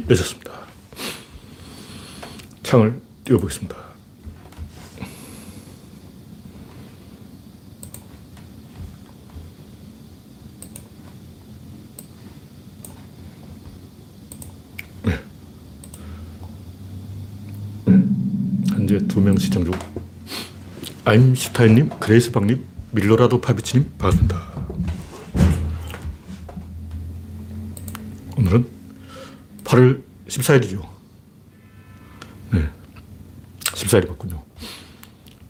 늦었습니다. 창을 띄워보겠습니다. 네. 현재 두 명 시청 중. 아임슈타인님, 그레이스방님, 밀로라도 파비치님, 반갑습니다. 오늘은 8월 14일이죠. 네. 14일이 맞군요.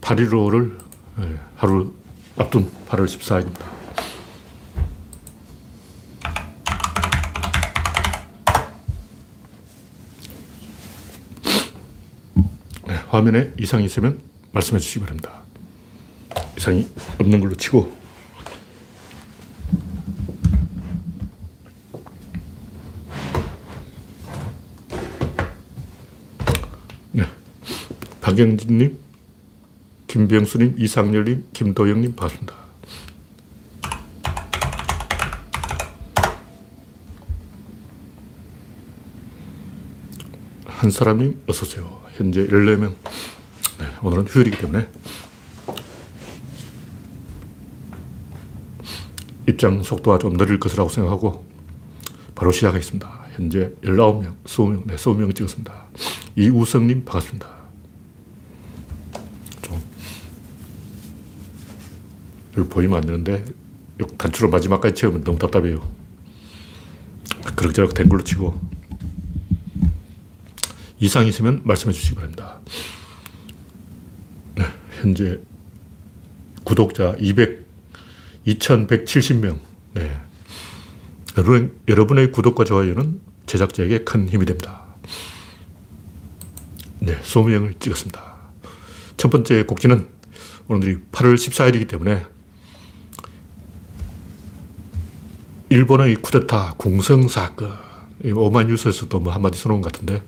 8.15를 네, 하루 앞둔 8월 14일입니다. 네, 화면에 이상이 있으면 말씀해 주시기 바랍니다. 이상이 없는 걸로 치고 네. 박영진님, 김병수님, 이상열님, 김도영님 반갑습니다. 한 사람님 어서오세요. 현재 14명. 네, 오늘은 휴일이기 때문에 입장 속도가 좀 느릴 것이라고 생각하고 바로 시작하겠습니다. 현재 19명, 20명, 네, 20명 찍었습니다. 이우성님 반갑습니다. 좀 여기 보이면 안 되는데 단추로 마지막까지 채우면 너무 답답해요. 그럭저럭 된 걸로 치고 이상 있으면 말씀해 주시기 바랍니다. 네, 현재 구독자 200, 2170명. 네. 여러분, 여러분의 구독과 좋아요는 제작자에게 큰 힘이 됩니다. 네, 소명을 찍었습니다. 첫 번째 곡지는 오늘이 8월 14일이기 때문에 일본의 쿠데타 궁성 사건, 오마뉴스에서도 뭐 한마디 써놓은 것 같은데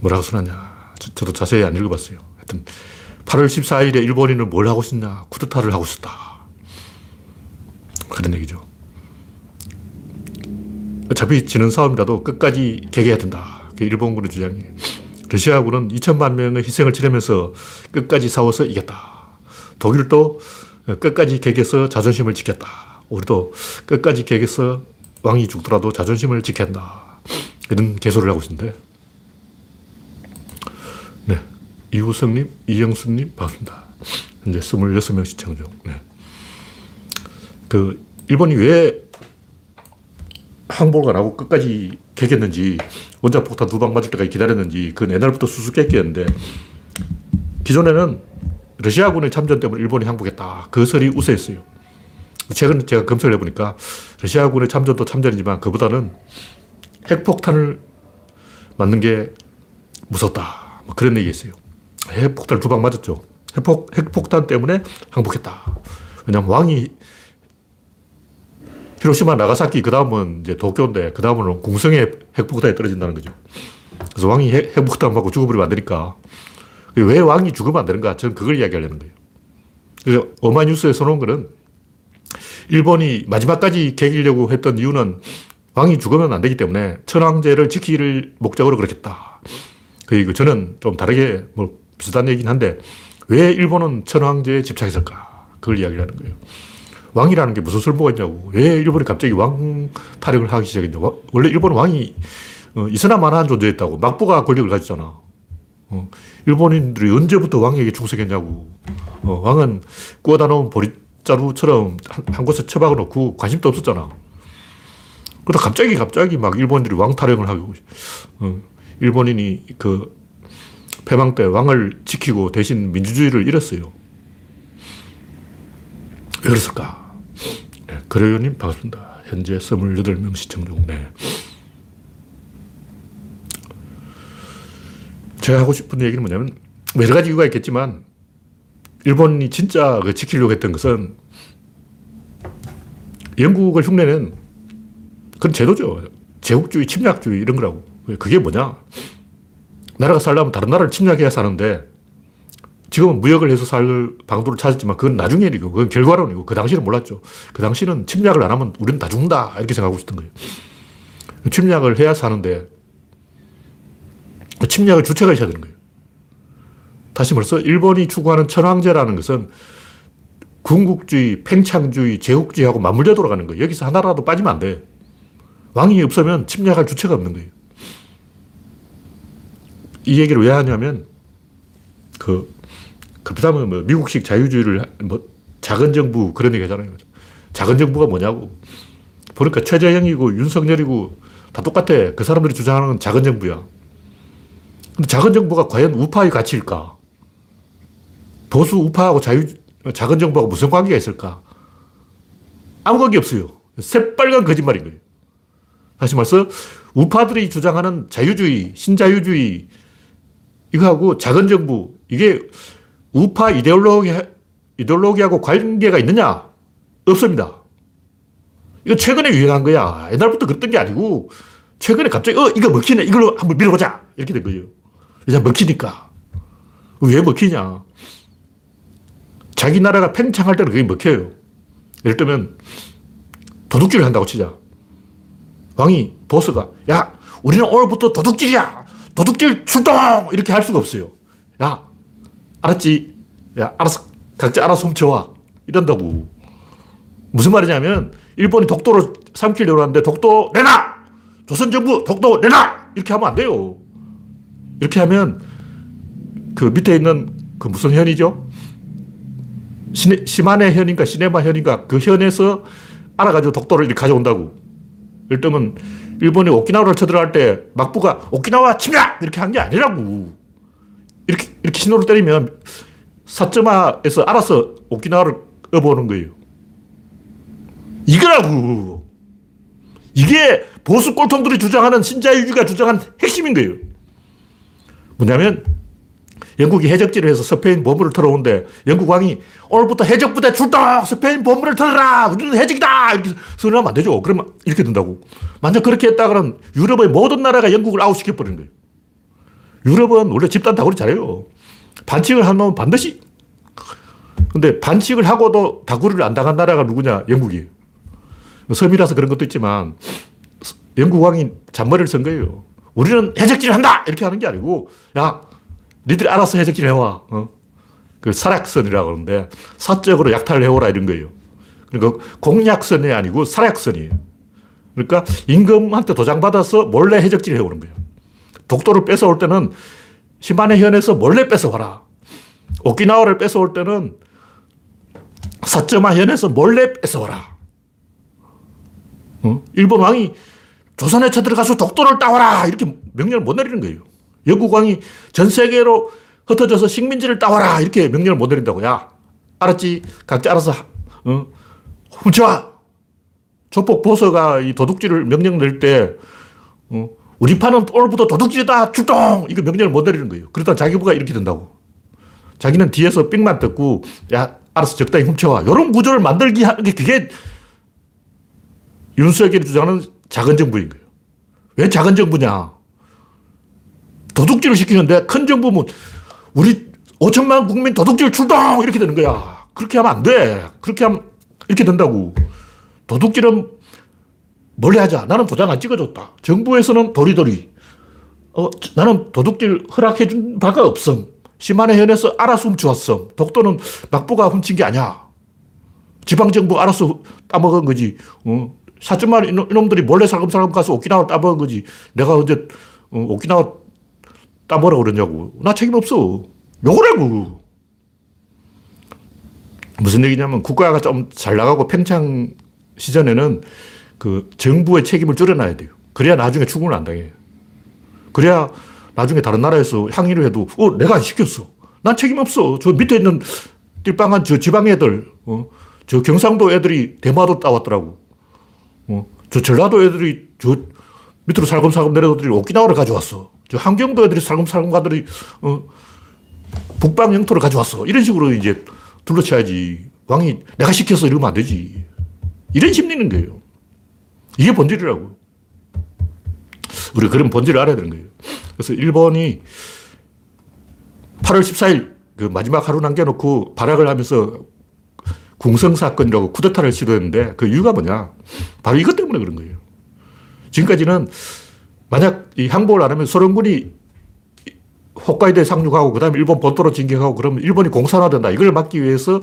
뭐라고 써놨냐. 저, 도 자세히 안 읽어봤어요. 하여튼 8월 14일에 일본인은 뭘 하고 있었냐. 쿠데타를 하고 있었다. 그런 얘기죠. 어차피 지는 싸움이라도 끝까지 개개해야 된다. 그게 일본군의 주장이에요. 러시아군은 2천만 명의 희생을 치르면서 끝까지 싸워서 이겼다. 독일도 끝까지 개개해서 자존심을 지켰다. 우리도 끝까지 개개해서 왕이 죽더라도 자존심을 한다. 이런 개소를 하고 있는데. 네. 이우성님, 이영수님, 반갑습니다. 현재 26명 시청 중. 네. 그, 일본이 왜 항복을 안 하고 끝까지 개겼는지, 원자폭탄 두 방 맞을 때까지 기다렸는지, 그건 옛날부터 수수께끼였는데, 기존에는 러시아군의 참전 때문에 일본이 항복했다. 그 설이 우세했어요. 최근 제가 검색을 해보니까, 러시아군의 참전도 참전이지만, 그보다는 핵폭탄을 맞는 게 무섭다. 뭐 그런 얘기 있어요. 핵폭탄을 두방 맞았죠. 핵폭, 핵폭탄 때문에 항복했다. 왜냐면 왕이 히로시마, 나가사키, 그 다음은 이제 도쿄인데, 그 다음은 궁성에 핵폭탄이 떨어진다는 거죠. 그래서 왕이 핵, 핵폭탄 맞고 죽어버리면 안 되니까. 왜 왕이 죽으면 안 되는가? 저는 그걸 이야기하려는 거예요. 그래서 어마뉴스에 써놓은 거는 일본이 마지막까지 개기려고 했던 이유는 왕이 죽으면 안 되기 때문에 천황제를 지키기를 목적으로 그렇겠다. 그 저는 좀 다르게 뭐 비슷한 얘기긴 한데 왜 일본은 천황제에 집착했을까? 그걸 이야기를 하는 거예요. 왕이라는 게 무슨 쓸모가 있냐고. 왜 일본이 갑자기 왕 타령을 하기 시작했냐. 원래 일본은 왕이 어, 마나한 존재였다고. 막부가 권력을 가졌잖아. 어, 일본인들이 언제부터 왕에게 충성했냐고. 어, 왕은 구워다 놓은 자루처럼 한, 한 곳에 처박아 놓고 관심도 없었잖아. 그러다 갑자기 갑자기 막 일본인들이 왕 타령을 하고, 어, 일본인이 그 패망 때 왕을 지키고 대신 민주주의를 잃었어요. 왜 그랬을까? 네, 그래요님 반갑습니다. 현재 28명 시청 중. 네. 제가 하고 싶은 얘기는 뭐냐면 여러 가지 이유가 있겠지만 일본이 진짜 그 지키려고 했던 것은 영국을 흉내낸 그런 제도죠. 제국주의, 침략주의 이런 거라고. 그게 뭐냐? 나라가 살려면 다른 나라를 침략해야 사는데 지금은 무역을 해서 살 방도를 찾았지만 그건 나중에 일이고 그건 결과론이고 그 당시는 몰랐죠. 그 당시는 침략을 안 하면 우리는 다 죽는다 이렇게 생각하고 있었던 거예요. 침략을 해야 사는데 침략의 주체가 있어야 되는 거예요. 다시 말해서 일본이 추구하는 천황제라는 것은 군국주의, 팽창주의, 제국주의하고 맞물려 돌아가는 거예요. 여기서 하나라도 빠지면 안 돼. 왕이 없으면 침략할 주체가 없는 거예요. 이 얘기를 왜 하냐면, 그, 그렇다면 뭐 미국식 자유주의를 뭐 작은 정부 그런 얘기 하잖아요. 작은 정부가 뭐냐고. 보니까 최재형이고 윤석열이고 다 똑같아. 그 사람들이 주장하는 건 작은 정부야. 근데 작은 정부가 과연 우파의 가치일까? 보수 우파하고 자유, 작은 정부하고 무슨 관계가 있을까? 아무 관계 없어요. 새빨간 거짓말인 거예요. 다시 말해서 우파들이 주장하는 자유주의, 신자유주의, 이거하고 작은 정부, 이게 우파 이데올로기, 이데올로기하고 관계가 있느냐? 없습니다. 이거 최근에 유행한 거야. 옛날부터 그랬던 게 아니고, 최근에 갑자기, 어, 이거 먹히네. 이걸로 한번 밀어보자. 이렇게 된 거예요. 그냥 먹히니까. 왜 먹히냐? 자기 나라가 팽창할 때는 그게 먹혀요. 예를 들면, 도둑질을 한다고 치자. 왕이, 보스가, 야, 우리는 오늘부터 도둑질이야! 도둑질 출동! 이렇게 할 수가 없어요. 야, 알았지? 야, 알았어. 각자 알아서 훔쳐와. 이런다고. 무슨 말이냐면, 일본이 독도를 삼키려고 하는데, 독도 내놔! 조선정부 독도 내놔! 이렇게 하면 안 돼요. 이렇게 하면, 그 밑에 있는 그 무슨 현이죠? 시네, 시마네 현인가 시네마 현인가 그 현에서 알아가지고 독도를 가져온다고. 예를 들면, 일본이 오키나와를 쳐들어갈 때 막부가 오키나와 침략! 이렇게 한 게 아니라고. 이렇게, 이렇게 신호를 때리면 사점화에서 알아서 오키나와를 업어오는 거예요. 이거라고. 이게 보수 꼴통들이 주장하는 신자유주의가 주장한 핵심인 거예요. 뭐냐면 영국이 해적질을 해서 스페인 보물을 털어오는데 영국 왕이 오늘부터 해적부대 출동! 스페인 보물을 털어라! 우리는 해적이다! 이렇게 선언하면 안 되죠. 그러면 이렇게 된다고. 만약 그렇게 했다 그러면 유럽의 모든 나라가 영국을 아웃시켜버리는 거예요. 유럽은 원래 집단 다구리 잘해요. 반칙을 하면 반드시. 근데 반칙을 하고도 다구리를 안 당한 나라가 누구냐? 영국이에요. 섬이라서 그런 것도 있지만 영국 왕이 잔머리를 쓴 거예요. 우리는 해적질을 한다! 이렇게 하는 게 아니고, 야, 니들이 알아서 해적질 해와. 어? 그 사략선이라고 그러는데, 사적으로 약탈을 해오라 이런 거예요. 그러니까 공약선이 아니고 사략선이에요. 그러니까 임금한테 도장받아서 몰래 해적질 해오는 거예요. 독도를 뺏어올 때는 시마네 현에서 몰래 뺏어와라. 오키나와를 뺏어올 때는 사점마 현에서 몰래 뺏어와라. 어? 일본 왕이 조선에 쳐들어가서 독도를 따와라! 이렇게 명령을 못 내리는 거예요. 영국 왕이 전 세계로 흩어져서 식민지를 따와라! 이렇게 명령을 못 내린다고. 야, 알았지? 각자 알아서, 어? 훔쳐와! 조폭 보서가 이 도둑질을 명령 낼 때, 어? 우리 파는 오늘부터 도둑질이다! 출동! 이거 명령을 못 내리는 거예요. 그러다 자기 부가 이렇게 된다고. 자기는 뒤에서 삑만 듣고, 야, 알아서 적당히 훔쳐와. 이런 구조를 만들기 하는 게 그게 윤석열이 주장하는 작은 정부인 거예요. 왜 작은 정부냐? 도둑질을 시키는데 큰 정부면 우리 5천만 국민 도둑질 출동! 이렇게 되는 거야. 그렇게 하면 안 돼. 그렇게 하면 이렇게 된다고. 도둑질은 멀리 하자. 나는 도장 안 찍어줬다. 정부에서는 도리도리. 어, 나는 도둑질 허락해준 바가 없음. 시마네 현에서 알아서 훔쳐왔음. 독도는 막부가 훔친 게 아니야. 지방정부 알아서 따먹은 거지. 어, 사천만 이놈들이 몰래 살금살금 가서 오키나와 따먹은 거지. 내가 언제 어, 오키나와 따먹으라 그러냐고. 나 책임 없어. 요거라고. 무슨 얘기냐면 국가가 좀 잘 나가고 팽창 시전에는 그 정부의 책임을 줄여놔야 돼요. 그래야 나중에 추궁을 안 당해. 그래야 나중에 다른 나라에서 항의를 해도 어 내가 안 시켰어. 난 책임 없어. 저 밑에 있는 띨빵한 저 지방 애들, 어, 저 경상도 애들이 대마도 따왔더라고. 어, 저 전라도 애들이 저 밑으로 살금살금 내려오더니 오키나와를 가져왔어. 저 함경도 애들이 살금살금 가더니 어, 북방 영토를 가져왔어. 이런 식으로 이제 둘러쳐야지. 왕이 내가 시켜서 이러면 안 되지. 이런 심리는 거예요. 이게 본질이라고. 우리 그런 본질을 알아야 되는 거예요. 그래서 일본이 8월 14일 그 마지막 하루 남겨놓고 발악을 하면서 궁성 사건이라고 쿠데타를 시도했는데 그 이유가 뭐냐? 바로 이것 때문에 그런 거예요. 지금까지는 만약 이 항복을 안 하면 소련군이 홋카이도에 상륙하고 그다음에 일본 본토로 진격하고 그러면 일본이 공산화된다. 이걸 막기 위해서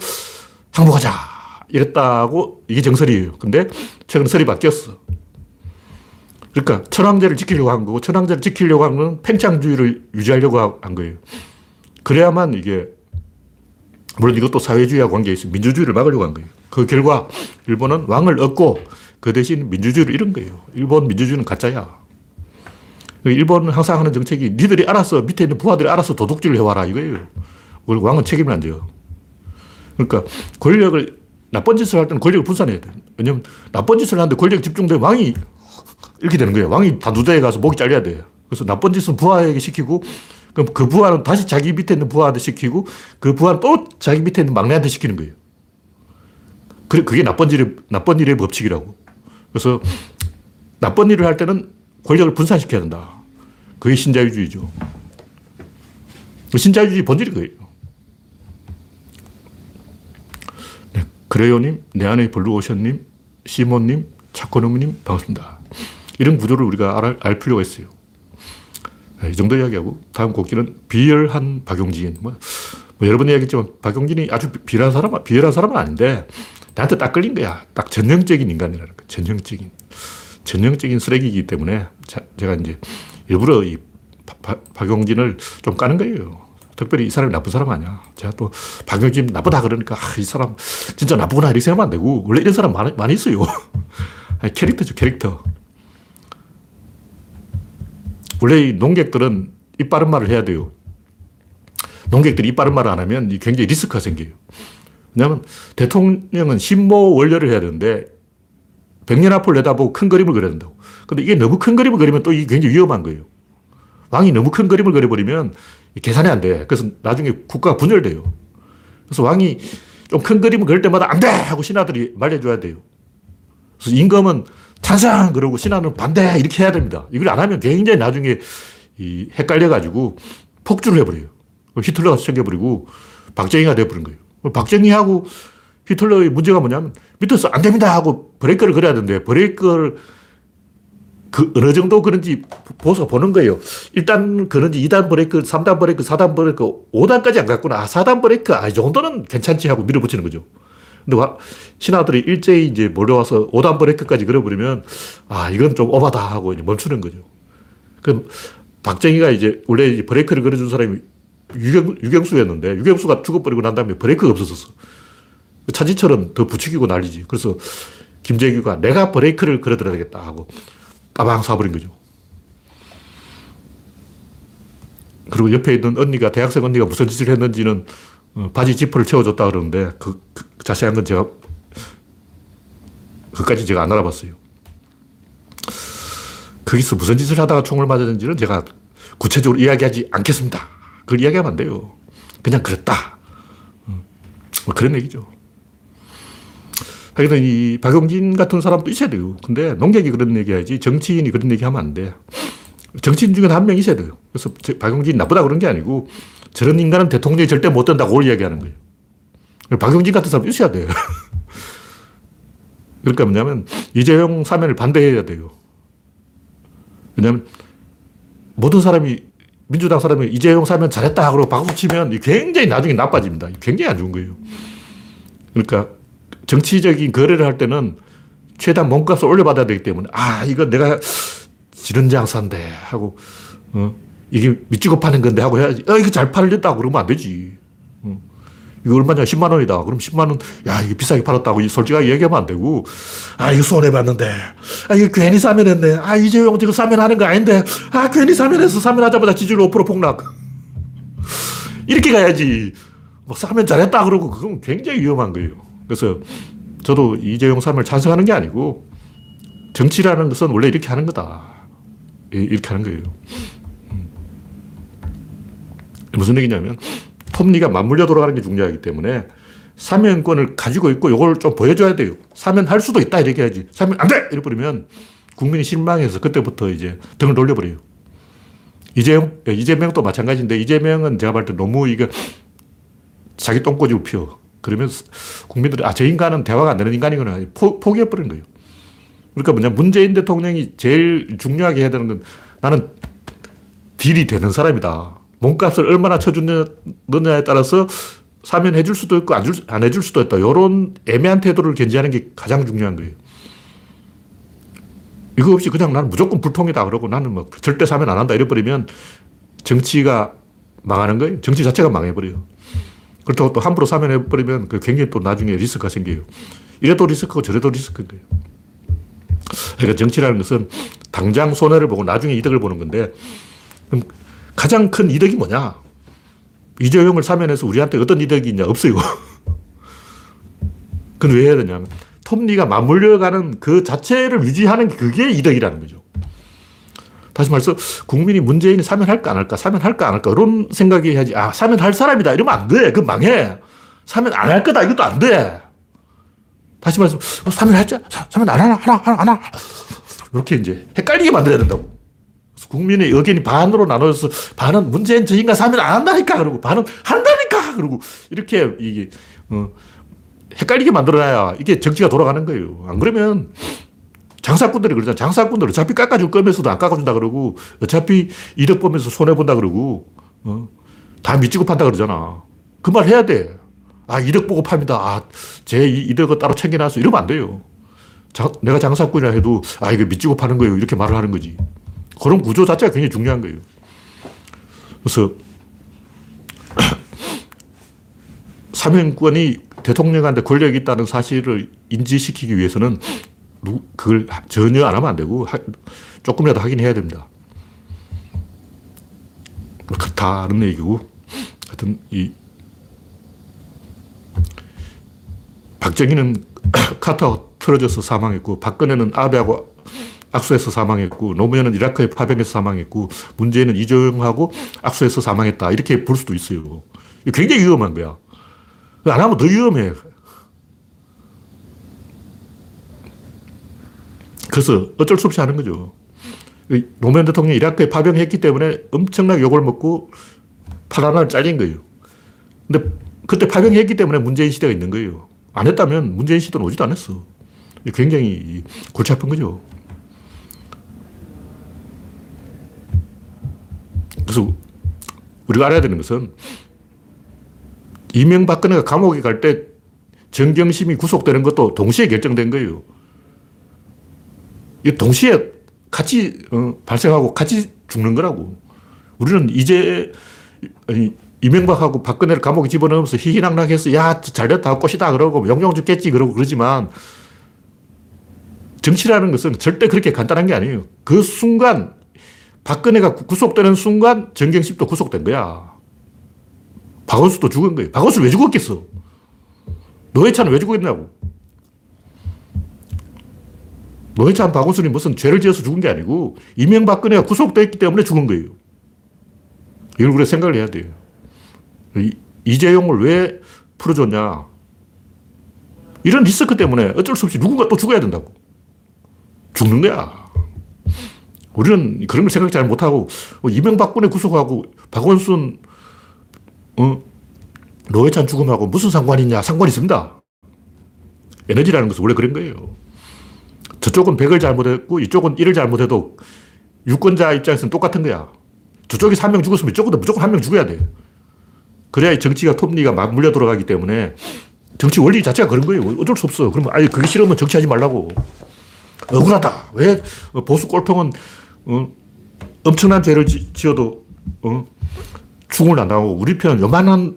항복하자. 이랬다고 이게 정설이에요. 근데 최근 설이 바뀌었어. 그러니까 천황제를 지키려고 한 거고 천황제를 지키려고 한 건 팽창주의를 유지하려고 한 거예요. 그래야만 이게 물론 이것도 사회주의와 관계 있어 민주주의를 막으려고 한 거예요. 그 결과 일본은 왕을 얻고 그 대신 민주주의를 잃은 거예요. 일본 민주주의는 가짜야. 일본은 항상 하는 정책이 니들이 알아서 밑에 있는 부하들이 알아서 도둑질을 해와라 이거예요. 왕은 책임을 안 져요. 그러니까 권력을 나쁜 짓을 할 때는 권력을 분산해야 돼. 왜냐면 나쁜 짓을 하는데 권력 집중되면 왕이 이렇게 되는 거예요. 왕이 단두대에 가서 목이 잘려야 돼요. 그래서 나쁜 짓은 부하에게 시키고 그럼 그 부하는 다시 자기 밑에 있는 부하한테 시키고 그 부하는 또 자기 밑에 있는 막내한테 시키는 거예요. 그게 나쁜 일의, 나쁜 일의 법칙이라고. 그래서 나쁜 일을 할 때는 권력을 분산시켜야 된다. 그게 신자유주의죠. 그 신자유주의 본질이 그예요. 네, 그래요님, 내 안의 블루오션님, 시몬님, 차코노무님, 반갑습니다. 이런 구조를 우리가 알, 알 필요가 있어요. 네, 이 정도 이야기하고, 다음 곡기는 비열한 박용진. 뭐, 뭐 여러 번 이야기했지만, 박용진이 아주 비열한 사람, 비열한 사람은 아닌데, 나한테 딱 걸린 거야. 딱 전형적인 인간이라는 거. 전형적인. 전형적인 쓰레기이기 때문에 자, 제가 이제 일부러 이 바, 바, 박용진을 좀 까는 거예요. 특별히 이 사람이 나쁜 사람 아니야. 제가 또 박용진 나쁘다 그러니까 아, 이 사람 진짜 나쁘구나 이렇게 생각하면 안 되고 원래 이런 사람 많이, 많이 있어요. 캐릭터죠 캐릭터. 원래 이 농객들은 입 바른 말을 해야 돼요. 농객들이 입 바른 말을 안 하면 굉장히 리스크가 생겨요. 왜냐하면 대통령은 신모 원료를 해야 되는데 백년 앞을 내다보고 큰 그림을 그려야 된다고. 근데 이게 너무 큰 그림을 그리면 또 이게 굉장히 위험한 거예요. 왕이 너무 큰 그림을 그려버리면 계산이 안 돼. 그래서 나중에 국가가 분열돼요. 그래서 왕이 좀 큰 그림을 그릴 때마다 안 돼! 하고 신하들이 말해줘야 돼요. 그래서 임금은 찬성! 그러고 신하는 반대! 이렇게 해야 됩니다. 이걸 안 하면 굉장히 나중에 이 헷갈려가지고 폭주를 해버려요. 히틀러가 생겨버리고 박정희가 돼버린 거예요. 박정희하고 히틀러의 문제가 뭐냐면 밑에서 안 됩니다 하고 브레이크를 걸어야 되는데 브레이크를 그 어느 정도 그런지 보서 보는 거예요. 1단 브레이크 2단 브레이크, 3단 브레이크, 4단 브레이크, 5단까지 안 갔구나. 아, 4단 브레이크, 아, 이 정도는 괜찮지 하고 밀어붙이는 거죠. 근데 와, 신하들이 일제히 이제 몰려와서 5단 브레이크까지 걸어버리면 아, 이건 좀 오바다 하고 이제 멈추는 거죠. 그럼 박정희가 이제 원래 이제 브레이크를 걸어준 사람이 육영, 육영수였는데 육영수가 죽어버리고 난 다음에 브레이크가 없었어. 차지철은 더 부추기고 난리지. 그래서 김재규가 내가 브레이크를 걸어드려야 되겠다 하고 빠방 쏴버린 거죠. 그리고 옆에 있는 언니가, 대학생 언니가 무슨 짓을 했는지는 어, 바지 지퍼를 채워줬다 그러는데 그, 그 자세한 건 제가 그까지 제가 안 알아봤어요. 거기서 무슨 짓을 하다가 총을 맞았는지는 제가 구체적으로 이야기하지 않겠습니다. 그걸 이야기하면 안 돼요. 그냥 그랬다. 음, 뭐 그런 얘기죠. 하여튼 이 박용진 같은 사람도 있어야 돼요. 근데 농객이 그런 얘기 해야지 정치인이 그런 얘기 하면 안 돼. 정치인 중에 한 명 있어야 돼요. 그래서 박용진 나쁘다 그런 게 아니고 저런 인간은 대통령이 절대 못 된다고 올 이야기하는 거예요. 박용진 같은 사람 있어야 돼요. 그러니까 뭐냐면 이재용 사면을 반대해야 돼요. 왜냐면 모든 사람이 민주당 사람이 이재용 사면 잘했다 그러고 박수 치면 굉장히 나중에 나빠집니다. 굉장히 안 좋은 거예요. 그러니까 정치적인 거래를 할 때는 최대한 몸값을 올려받아야 되기 때문에, 아, 이거 내가 지른 장사인데 하고, 어, 이게 미치고 파는 건데 하고 해야지. 어, 이거 잘 팔렸다 그러면 안 되지. 어. 이거 얼마냐? 10만 원이다. 그럼 10만 원, 야, 이게 비싸게 팔았다고 솔직하게 얘기하면 안 되고, 아, 이거 손해봤는데, 아, 이거 괜히 사면 했네. 아, 이재용 지금 사면 하는 거 아닌데, 아, 괜히 사면 해서 사면 하자마자 지지율 5% 폭락. 이렇게 가야지. 뭐, 사면 잘했다 그러고, 그건 굉장히 위험한 거예요. 그래서 저도 이재용 삼을 찬성하는 게 아니고 정치라는 것은 원래 이렇게 하는 거다. 이렇게 하는 거예요. 음. 무슨 얘기냐면 톱니가 맞물려 돌아가는 게 중요하기 때문에 사면권을 가지고 있고 이걸 좀 보여줘야 돼요. 사면할 수도 있다 이렇게 해야지. 사면 안 돼! 이래버리면 국민이 실망해서 그때부터 이제 등을 돌려버려요. 이재용, 이재명도 마찬가지인데 이재명은 제가 볼때 너무 이거 자기 똥꼬집을 피워. 그러면 국민들이 아, 저 인간은 대화가 안 되는 인간이구나. 포, 포기해버린 거예요. 그러니까 뭐냐, 문재인 대통령이 제일 중요하게 해야 되는 건 나는 딜이 되는 사람이다. 몸값을 얼마나 쳐주느냐에 따라서 사면 해줄 수도 있고 안, 줄, 안 해줄 수도 있다. 이런 애매한 태도를 견지하는 게 가장 중요한 거예요. 이거 없이 그냥 나는 무조건 불통이다 그러고 나는 뭐 절대 사면 안 한다 이래버리면 정치가 망하는 거예요. 정치 자체가 망해버려요. 그렇다고 또 함부로 사면해버리면 그 굉장히 또 나중에 리스크가 생겨요. 이래도 리스크고 저래도 리스크인 거예요. 그러니까 정치라는 것은 당장 손해를 보고 나중에 이득을 보는 건데 가장 큰 이득이 뭐냐? 이재용을 사면해서 우리한테 어떤 이득이 있냐? 없어요. 그건 왜 해야 되냐? 톱니가 맞물려가는 그 자체를 유지하는 게 그게 이득이라는 거죠. 다시 말해서 국민이 문재인이 사면할까 안 할까, 사면할까 안 할까, 이런 생각이 해야지. 아, 사면할 사람이다. 이러면 안 돼. 그건 망해. 사면 안 할 거다. 이것도 안 돼. 다시 말해서 어, 사면할자? 사면 안 하나, 하나, 하나, 하나. 이렇게 이제 헷갈리게 만들어야 된다고. 국민의 의견이 반으로 나눠져서 반은 문재인 저 인간 사면 안 한다니까 그러고 반은 한다니까 그러고 이렇게 이게 어, 헷갈리게 만들어놔야 이게 정치가 돌아가는 거예요. 안 그러면 장사꾼들이 그러잖아. 장사꾼들 어차피 깎아줄 거면서도 안 깎아준다 그러고 어차피 이득 보면서 손해본다 그러고 어? 다 미치고 판다 그러잖아. 그 말 해야 돼. 아, 이득 보고 팝니다. 아, 제 이득을 따로 챙겨놨어. 이러면 안 돼요. 자, 내가 장사꾼이라 해도 아, 이거 미치고 파는 거예요. 이렇게 말을 하는 거지. 그런 구조 자체가 굉장히 중요한 거예요. 그래서 사면권이 대통령한테 권력이 있다는 사실을 인지시키기 위해서는 그걸 전혀 안 하면 안 되고 조금이라도 하긴 해야 됩니다. 뭐 다른 얘기고 하여튼 이 박정희는 카타가 틀어져서 사망했고 박근혜는 아베하고 악수해서 사망했고 노무현은 이라크에 파병해서 사망했고 문재인은 이재용하고 악수해서 사망했다 이렇게 볼 수도 있어요. 굉장히 위험한 거야. 안 하면 더 위험해. 그래서 어쩔 수 없이 하는 거죠. 노무현 대통령이 이라크에 파병했기 때문에 엄청나게 욕을 먹고 팔 하나를 잘린 거예요. 근데 그때 파병했기 때문에 문재인 시대가 있는 거예요. 안 했다면 문재인 시대는 오지도 않았어. 굉장히 골치 아픈 거죠. 그래서 우리가 알아야 되는 것은 이명박근혜가 감옥에 갈 때 정경심이 구속되는 것도 동시에 결정된 거예요. 이 동시에 같이 어, 발생하고 같이 죽는 거라고. 우리는 이제 아니, 이명박하고 박근혜를 감옥에 집어넣으면서 희희낙낙해서 야 잘됐다 꽃이다 그러고 영영 죽겠지 그러고 그러지만 정치라는 것은 절대 그렇게 간단한 게 아니에요. 그 순간 박근혜가 구속되는 순간 정경심도 구속된 거야. 박원수도 죽은 거예요. 박원수 왜 죽었겠어? 노회찬은 왜 죽었냐고. 노회찬, 박원순이 무슨 죄를 지어서 죽은 게 아니고 이명박근혜가 구속됐기 때문에 죽은 거예요. 이걸 우리가 생각을 해야 돼요. 이, 이재용을 왜 풀어줬냐. 이런 리스크 때문에 어쩔 수 없이 누군가 또 죽어야 된다고. 죽는 거야. 우리는 그런 걸 생각 잘 못하고, 어, 이명박근혜 구속하고, 박원순, 어, 노회찬 죽음하고 무슨 상관이냐? 상관이 있습니다. 에너지라는 것은 원래 그런 거예요. 저쪽은 100을 잘못했고 이쪽은 1을 잘못해도 유권자 입장에서는 똑같은 거야. 저쪽이 3명 죽었으면 이쪽도 무조건 한 명 죽어야 돼. 그래야 정치가 톱니가 맞물려 들어가기 때문에 정치 원리 자체가 그런 거예요. 어쩔 수 없어. 그러면 아니 그게 싫으면 정치하지 말라고. 억울하다. 왜 보수 꼴통은 어, 엄청난 죄를 지 어도 어, 죽음을 안 당하고 우리 편 요만한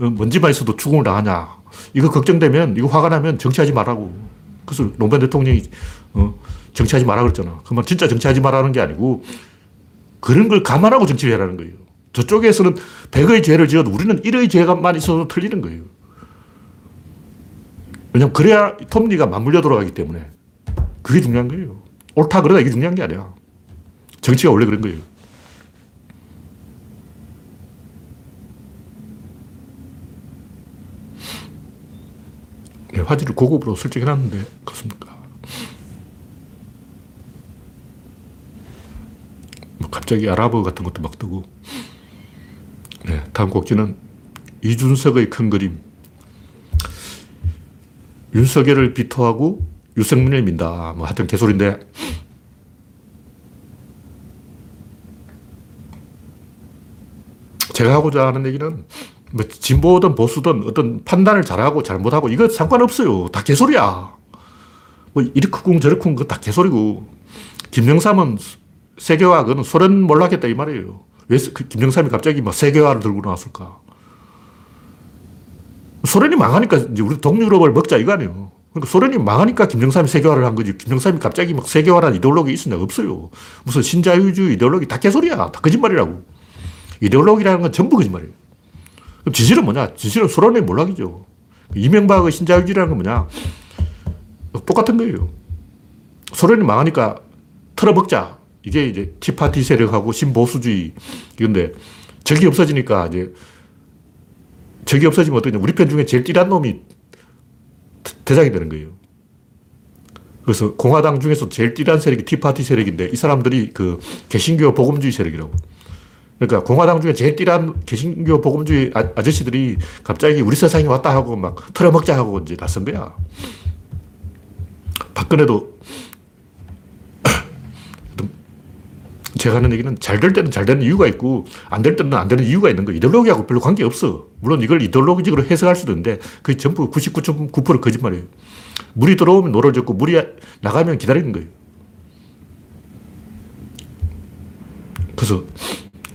어, 먼지만 있어도 죽음을 당하냐. 이거 걱정되면 이거 화가 나면 정치하지 말라고. 그래서 노무현 대통령이 어, 정치하지 말라 그랬잖아. 그러면 진짜 정치하지 말라는 게 아니고 그런 걸 감안하고 정치를 해라는 거예요. 저쪽에서는 100의 죄를 지어도 우리는 1의 죄가만 있어도 틀리는 거예요. 왜냐면 그래야 톱니가 맞물려 돌아가기 때문에 그게 중요한 거예요. 옳다 그러다 이게 중요한 게 아니야. 정치가 원래 그런 거예요. 네, 화질을 고급으로 설정해놨는데 그렇습니까? 뭐 갑자기 아랍어 같은 것도 막 뜨고 네, 다음 곡지는 이준석의 큰 그림 윤석열을 비토하고 유승민을 민다. 뭐 하여튼 개소리인데 제가 하고자 하는 얘기는 뭐 진보든 보수든 어떤 판단을 잘하고 잘못하고 이거 상관없어요. 다 개소리야. 뭐 이렇쿵 저렇쿵 그거 다 개소리고 김영삼은 세계화 그거는 소련 몰락했다 이 말이에요. 왜그 김영삼이 갑자기 막 세계화를 들고 나왔을까? 소련이 망하니까 이제 우리 동유럽을 먹자 이거 아니에요. 그러니까 소련이 망하니까 김정삼이 세계화를 한 거지. 김정삼이 갑자기 막 세계화라는 이데올로기 있었냐? 없어요. 무슨 신자유주의 이데올로기 다 개소리야. 다 거짓말이라고. 이데올로기라는 건 전부 거짓말이에요. 그럼 진실은 뭐냐? 진실은 소련의 몰락이죠. 이명박의 신자유주의라는 건 뭐냐? 똑같은 거예요. 소련이 망하니까 털어먹자. 이게 이제 티파티 세력하고 신보수주의. 이건데 적이 없어지니까 이제 적이 없어지면 어떠냐. 우리 편 중에 제일 띠란 놈이 대장이 되는 거예요. 그래서 공화당 중에서 제일 띠란 세력이 티파티 세력인데 이 사람들이 그 개신교 복음주의 세력이라고. 그러니까 공화당 중에 제일 띠란 개신교 복음주의 아, 아저씨들이 갑자기 우리 세상이 왔다 하고 막 털어먹자 하고 이제 나선 거야. 박근혜도 제가 하는 얘기는 잘 될 때는 잘 되는 이유가 있고 안 될 때는 안 되는 이유가 있는 거 이데올로기하고 별로 관계없어. 물론 이걸 이데올로기적으로 해석할 수도 있는데 그게 전부 99.9% 거짓말이에요. 물이 들어오면 노를 젓고 물이 나가면 기다리는 거예요. 그래서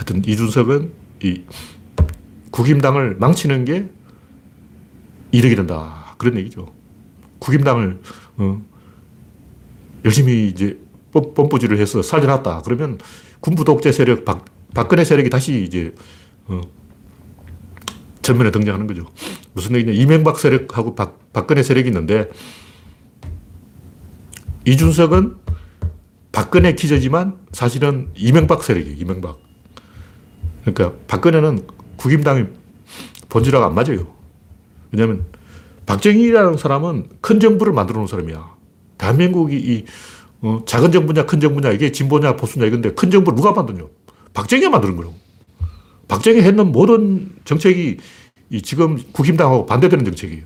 하여튼 이준석은 이 국임당을 망치는 게 이득이 된다. 그런 얘기죠. 국임당을 어, 열심히 이제 뽐뿌질을 해서 살려놨다. 그러면 군부 독재 세력, 박, 박근혜 세력이 다시 이제, 어, 전면에 등장하는 거죠. 무슨 얘기냐. 이명박 세력하고 박, 박근혜 세력이 있는데, 이준석은 박근혜 기저지만 사실은 이명박 세력이에요. 이명박. 그러니까 박근혜는 국임당이 본질하고 안 맞아요. 왜냐하면 박정희라는 사람은 큰 정부를 만들어 놓은 사람이야. 대한민국이 이 어, 작은 정부냐, 큰 정부냐, 이게 진보냐, 보수냐, 이건데 큰 정부 누가 만드냐? 박정희가 만드는 거라고. 박정희 했는 모든 정책이 이 지금 국힘당하고 반대되는 정책이에요.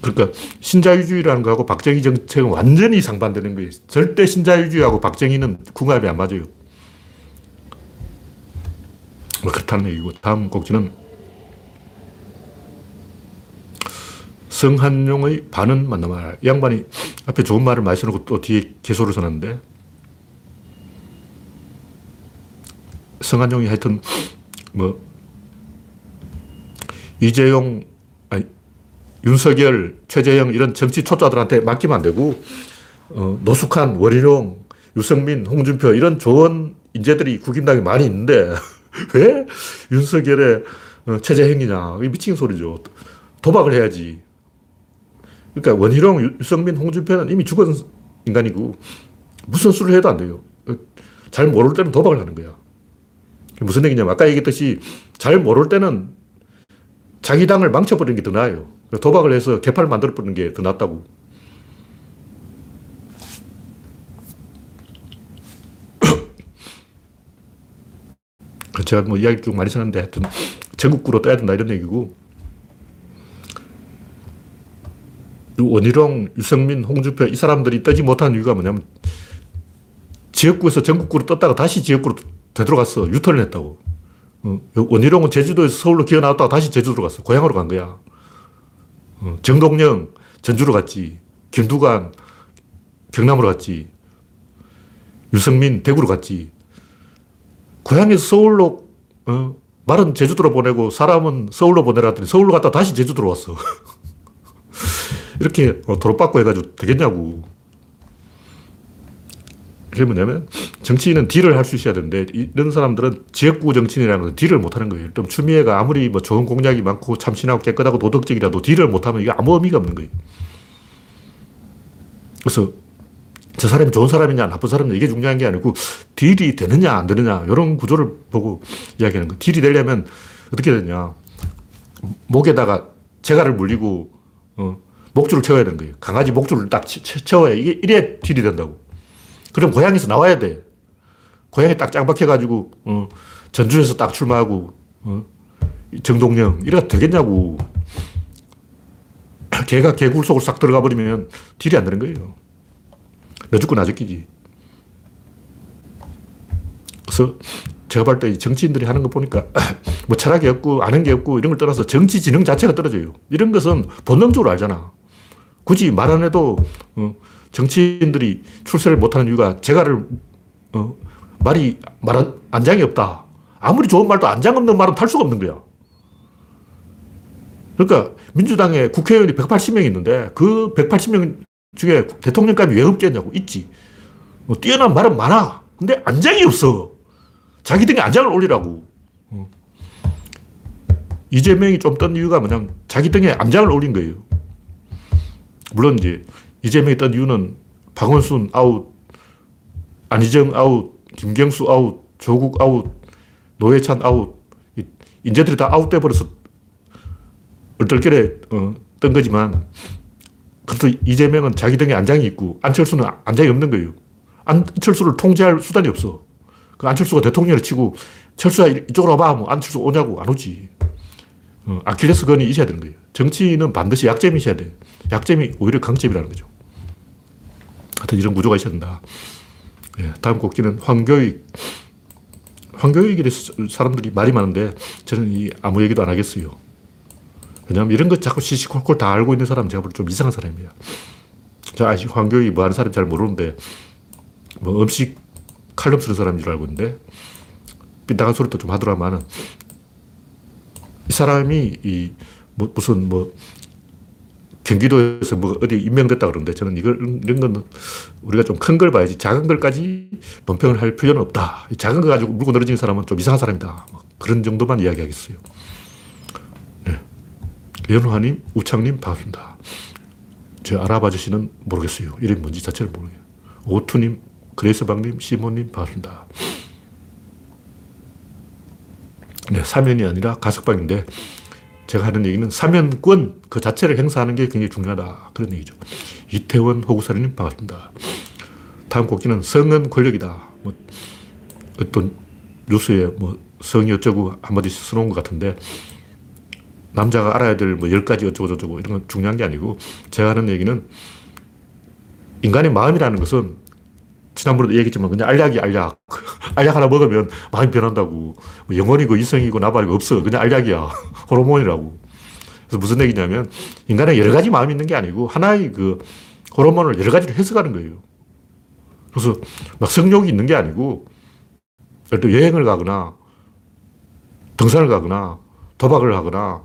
그러니까 신자유주의라는 거하고 박정희 정책은 완전히 상반되는 거예요. 절대 신자유주의하고 박정희는 궁합이 안 맞아요. 뭐 그렇다는 얘기고 다음 곡지는 성한용의 반은 맞는 말. 이 양반이 앞에 좋은 말을 많이 써놓고 또 뒤에 개소를 써놨는데 성한용이 하여튼 뭐 이재용 아니 윤석열 최재형 이런 정치 초짜들한테 맡기면 안 되고 어, 노숙한 원희룡 유승민 홍준표 이런 좋은 인재들이 국임당에 많이 있는데 왜 윤석열의 어, 최재형이냐 미친 소리죠 도박을 해야지 그러니까 원희룡, 유성민, 홍준표는 이미 죽은 인간이고 무슨 수를 해도 안 돼요. 잘 모를 때는 도박을 하는 거야. 무슨 얘기냐면 아까 얘기했듯이 잘 모를 때는 자기 당을 망쳐버리는 게 더 나아요. 도박을 해서 개파를 만들어버리는 게 더 낫다고. 제가 뭐 이야기 좀 많이 썼는데 하여튼 전국구로 떠야 된다 이런 얘기고 원희룡, 유승민, 홍준표 이 사람들이 뜨지 못한 이유가 뭐냐면 지역구에서 전국구로 떴다가 다시 지역구로 되돌아갔어. 유턴을 했다고. 어, 원희룡은 제주도에서 서울로 기어 나왔다가 다시 제주도로 갔어. 고향으로 간 거야. 어, 정동영, 전주로 갔지. 김두관, 경남으로 갔지. 유승민, 대구로 갔지. 고향에서 서울로, 어, 말은 제주도로 보내고 사람은 서울로 보내라 더니 서울로 갔다 다시 제주도로 왔어. 이렇게 어, 도로받고 해가지고 되겠냐고. 그게 뭐냐면 정치인은 딜을 할 수 있어야 되는데 이런 사람들은 지역구 정치인이라는 건 딜을 못하는 거예요. 좀 추미애가 아무리 뭐 좋은 공약이 많고 참신하고 깨끗하고 도덕적이라도 딜을 못하면 이게 아무 의미가 없는 거예요. 그래서 저 사람이 좋은 사람이냐 나쁜 사람이냐 이게 중요한 게 아니고 딜이 되느냐 안 되느냐 이런 구조를 보고 이야기하는 거예요. 딜이 되려면 어떻게 되냐 목에다가 재갈을 물리고 어, 목줄을 채워야 되는 거예요. 강아지 목줄을 딱 채워야 이게 이래 딜이 된다고. 그럼 고향에서 나와야 돼. 고향에 딱 짱박혀가지고, 어, 전주에서 딱 출마하고, 어, 정동영, 이래가 되겠냐고. 개가 개굴 속으로 싹 들어가 버리면 딜이 안 되는 거예요. 너 죽고 나 죽기지. 그래서 제가 볼때 정치인들이 하는 거 보니까 뭐 철학이 없고 아는 게 없고 이런 걸 떠나서 정치 지능 자체가 떨어져요. 이런 것은 본능적으로 알잖아. 굳이 말 안 해도 어, 정치인들이 출세를 못하는 이유가 제가를 어, 말이 말 안장이 없다. 아무리 좋은 말도 안장 없는 말은 탈 수가 없는 거야. 그러니까 민주당에 국회의원이 180명 있는데 그 180명 중에 대통령감이 왜 없겠냐고 있지. 뭐 뛰어난 말은 많아. 근데 안장이 없어. 자기 등에 안장을 올리라고. 어. 이재명이 좀뜬 이유가 뭐냐면 자기 등에 안장을 올린 거예요. 물론 이제 이재명이 뜬 이유는 박원순 아웃, 안희정 아웃, 김경수 아웃, 조국 아웃, 노회찬 아웃, 인재들이 다 아웃돼 버려서 얼떨결에 어, 뜬 거지만 그래도 이재명은 자기 등에 안장이 있고 안철수는 안장이 없는 거예요. 안철수를 통제할 수단이 없어. 그 안철수가 대통령을 치고 철수야 이쪽으로 와봐 하면 안철수 오냐고 안 오지. 어, 아킬레스 건이 있어야 되는 거예요. 정치는 반드시 약점이 있어야 돼. 약점이 오히려 강점이라는 거죠. 하여튼 이런 구조가 있어야 된다. 예, 다음 곡기는 황교익. 황교익에 대해서 사람들이 말이 많은데 저는 이 아무 얘기도 안 하겠어요. 왜냐하면 이런 것 자꾸 시시콜콜 다 알고 있는 사람은 제가 볼때좀 이상한 사람이야. 제가 황교익이 뭐 하는 사람인지 잘 모르는데 뭐 음식 칼럼 쓰는 사람인 줄 알고 있는데 삐딱한 소리도 좀 하더라마는 이 사람이 이 뭐 무슨 뭐 경기도에서 뭐 어디 임명됐다 그러는데 저는 이걸 이런 건 우리가 좀 큰 걸 봐야지 작은 걸까지 논평을 할 필요는 없다. 작은 거 가지고 물고 늘어지는 사람은 좀 이상한 사람이다. 뭐 그런 정도만 이야기하겠어요. 네. 연화님, 우창님 반갑습니다. 제 알아봐 주시는 모르겠어요. 이름이 뭔지 자체를 모르겠어요. 오투님, 그레이스방님, 시모님 반갑습니다. 네, 사면이 아니라 가석방인데 제가 하는 얘기는 사면권 그 자체를 행사하는 게 굉장히 중요하다. 그런 얘기죠. 이태원 호구사리님 반갑습니다. 다음 곡기는 성은 권력이다. 뭐 어떤 뉴스에 뭐 성이 어쩌고 한마디 써놓은 것 같은데 남자가 알아야 될 뭐 10가지 어쩌고저쩌고 이런 건 중요한 게 아니고 제가 하는 얘기는 인간의 마음이라는 것은 지난번에도 얘기했지만 그냥 알약이 알약. 알약 하나 먹으면 마음이 변한다고. 뭐 영혼이고 이성이고 나발이고 없어. 그냥 알약이야. 호르몬이라고. 그래서 무슨 얘기냐면 인간은 여러 가지 마음이 있는 게 아니고 하나의 그 호르몬을 여러 가지로 해석하는 거예요. 그래서 막 성욕이 있는 게 아니고 예를 들어 여행을 가거나 등산을 가거나 도박을 하거나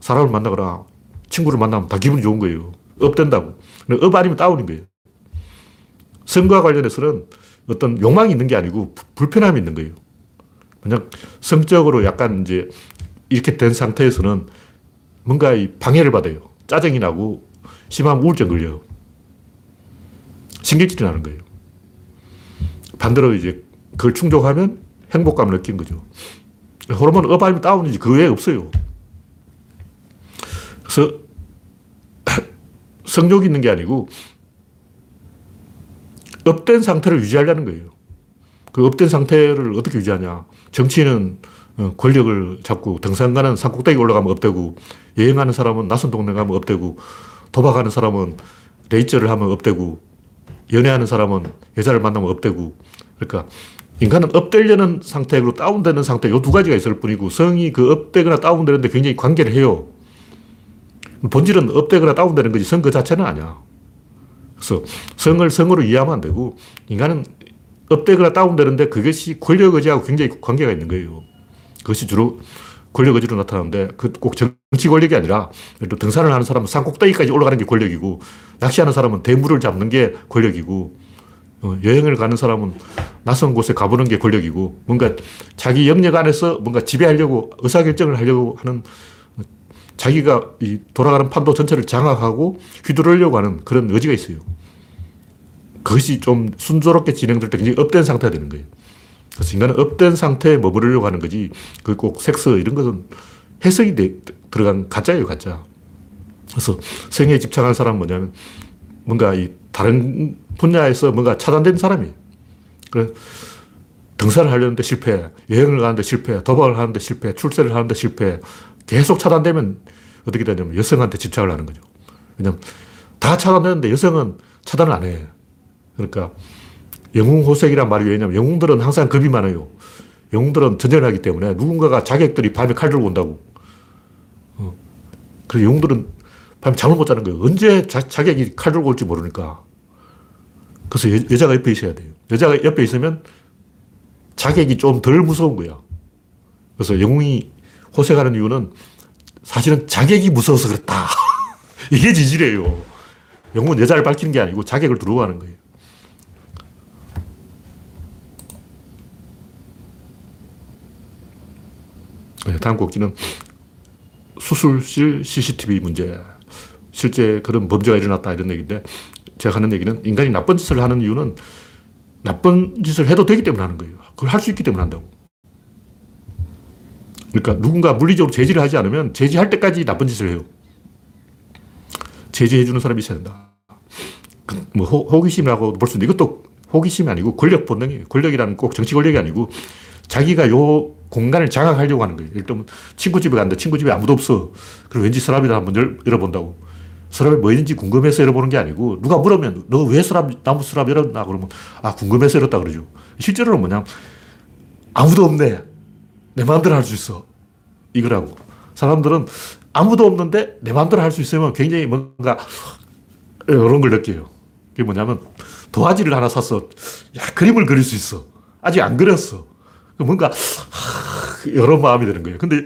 사람을 만나거나 친구를 만나면 다 기분이 좋은 거예요. up된다고. up 아니면 down인 거예요. 성과 관련해서는 어떤 욕망이 있는 게 아니고 불편함이 있는 거예요. 만약 성적으로 약간 이제 이렇게 된 상태에서는 뭔가 이 방해를 받아요. 짜증이 나고 심한 우울증 걸려요. 신경질이 나는 거예요. 반대로 이제 그걸 충족하면 행복감을 느끼는 거죠. 호르몬 up 아니면 down이지 그 외에 없어요. 그래서 성욕이 있는 게 아니고 up된 상태를 유지하려는 거예요. 그 up된 상태를 어떻게 유지하냐. 정치인은 어, 권력을 잡고 등산 가는 산꼭대기 올라가면 up되고 여행하는 사람은 낯선 동네 가면 up되고 도박하는 사람은 레이저를 하면 업되고 연애하는 사람은 여자를 만나면 업되고 그러니까 인간은 업되려는 상태, 그 다운되는 상태, 이두 가지가 있을 뿐이고 성이 그 업되거나 다운되는데 굉장히 관계를 해요. 본질은 업되거나 다운되는 거지 성 그 자체는 아니야. 그래서 성을 성으로 이해하면 안 되고 인간은 업되거나 다운되는데 그것이 권력 의지하고 굉장히 관계가 있는 거예요. 그것이 주로 권력 의지로 나타나는데 그 꼭 정치 권력이 아니라 또 등산을 하는 사람은 산 꼭대기까지 올라가는 게 권력이고 낚시하는 사람은 대물을 잡는 게 권력이고 어, 여행을 가는 사람은 낯선 곳에 가보는 게 권력이고 뭔가 자기 영역 안에서 뭔가 지배하려고 의사결정을 하려고 하는 자기가 이 돌아가는 판도 전체를 장악하고 휘두르려고 하는 그런 의지가 있어요. 그것이 좀 순조롭게 진행될 때 굉장히 업된 상태가 되는 거예요. 그래서 인간은 업된 상태에 머무르려고 하는 거지, 그 꼭 섹스 이런 것은 해석이 되, 들어간 가짜예요, 가짜. 그래서 성에 집착한 사람은 뭐냐면 뭔가 이 다른 분야에서 뭔가 차단된 사람이에요. 그래 등산을 하려는데 실패, 여행을 가는데 실패, 도박을 하는데 실패, 출세를 하는데 실패, 계속 차단되면 어떻게 되냐면 여성한테 집착을 하는 거죠. 왜냐면 다 차단되는데 여성은 차단을 안 해. 그러니까 영웅호색이란 말이 왜냐면 영웅들은 항상 겁이 많아요. 영웅들은 전쟁을 하기 때문에 누군가가 자객들이 밤에 칼 들고 온다고. 어. 그래서 영웅들은 밤에 잠을 못 자는 거예요. 언제 자, 자객이 칼 들고 올지 모르니까. 그래서 여, 여자가 옆에 있어야 돼요. 여자가 옆에 있으면 자객이 좀 덜 무서운 거야. 그래서 영웅이 호색하는 이유는 사실은 자객이 무서워서 그렇다. 이게 지질이에요. 영웅은 여자를 밝히는 게 아니고 자객을 두르고 하는 거예요. 네, 다음 곡지는 수술실 CCTV 문제. 실제 그런 범죄가 일어났다 이런 얘기인데 제가 하는 얘기는 인간이 나쁜 짓을 하는 이유는 나쁜 짓을 해도 되기 때문에 하는 거예요. 그걸 할 수 있기 때문에 한다고. 그러니까 누군가 물리적으로 제지를 하지 않으면 제지할 때까지 나쁜 짓을 해요. 제지해주는 사람이 있어야 된다. 그뭐 호, 기심이라고 볼 수 있는데 이것도 호기심이 아니고 권력 본능이에요. 권력이라는 꼭 정치 권력이 아니고 자기가 요 공간을 장악하려고 하는 거예요. 일단 친구 집에 갔는데 친구 집에 아무도 없어. 그럼 왠지 서랍이다 한번 열, 열어본다고. 서랍에 뭐 있는지 궁금해서 열어보는 게 아니고 누가 물으면 너 왜 서랍, 나무 서랍 열었나? 그러면 아, 궁금해서 열었다 그러죠. 실제로는 뭐냐 아무도 없네. 내 마음대로 할 수 있어. 이거라고. 사람들은 아무도 없는데 내 마음대로 할 수 있으면 굉장히 뭔가 이런 걸 느껴요. 그게 뭐냐면 도화지를 하나 샀어. 야, 그림을 그릴 수 있어. 아직 안 그렸어. 뭔가 이런 마음이 드는 거예요. 근데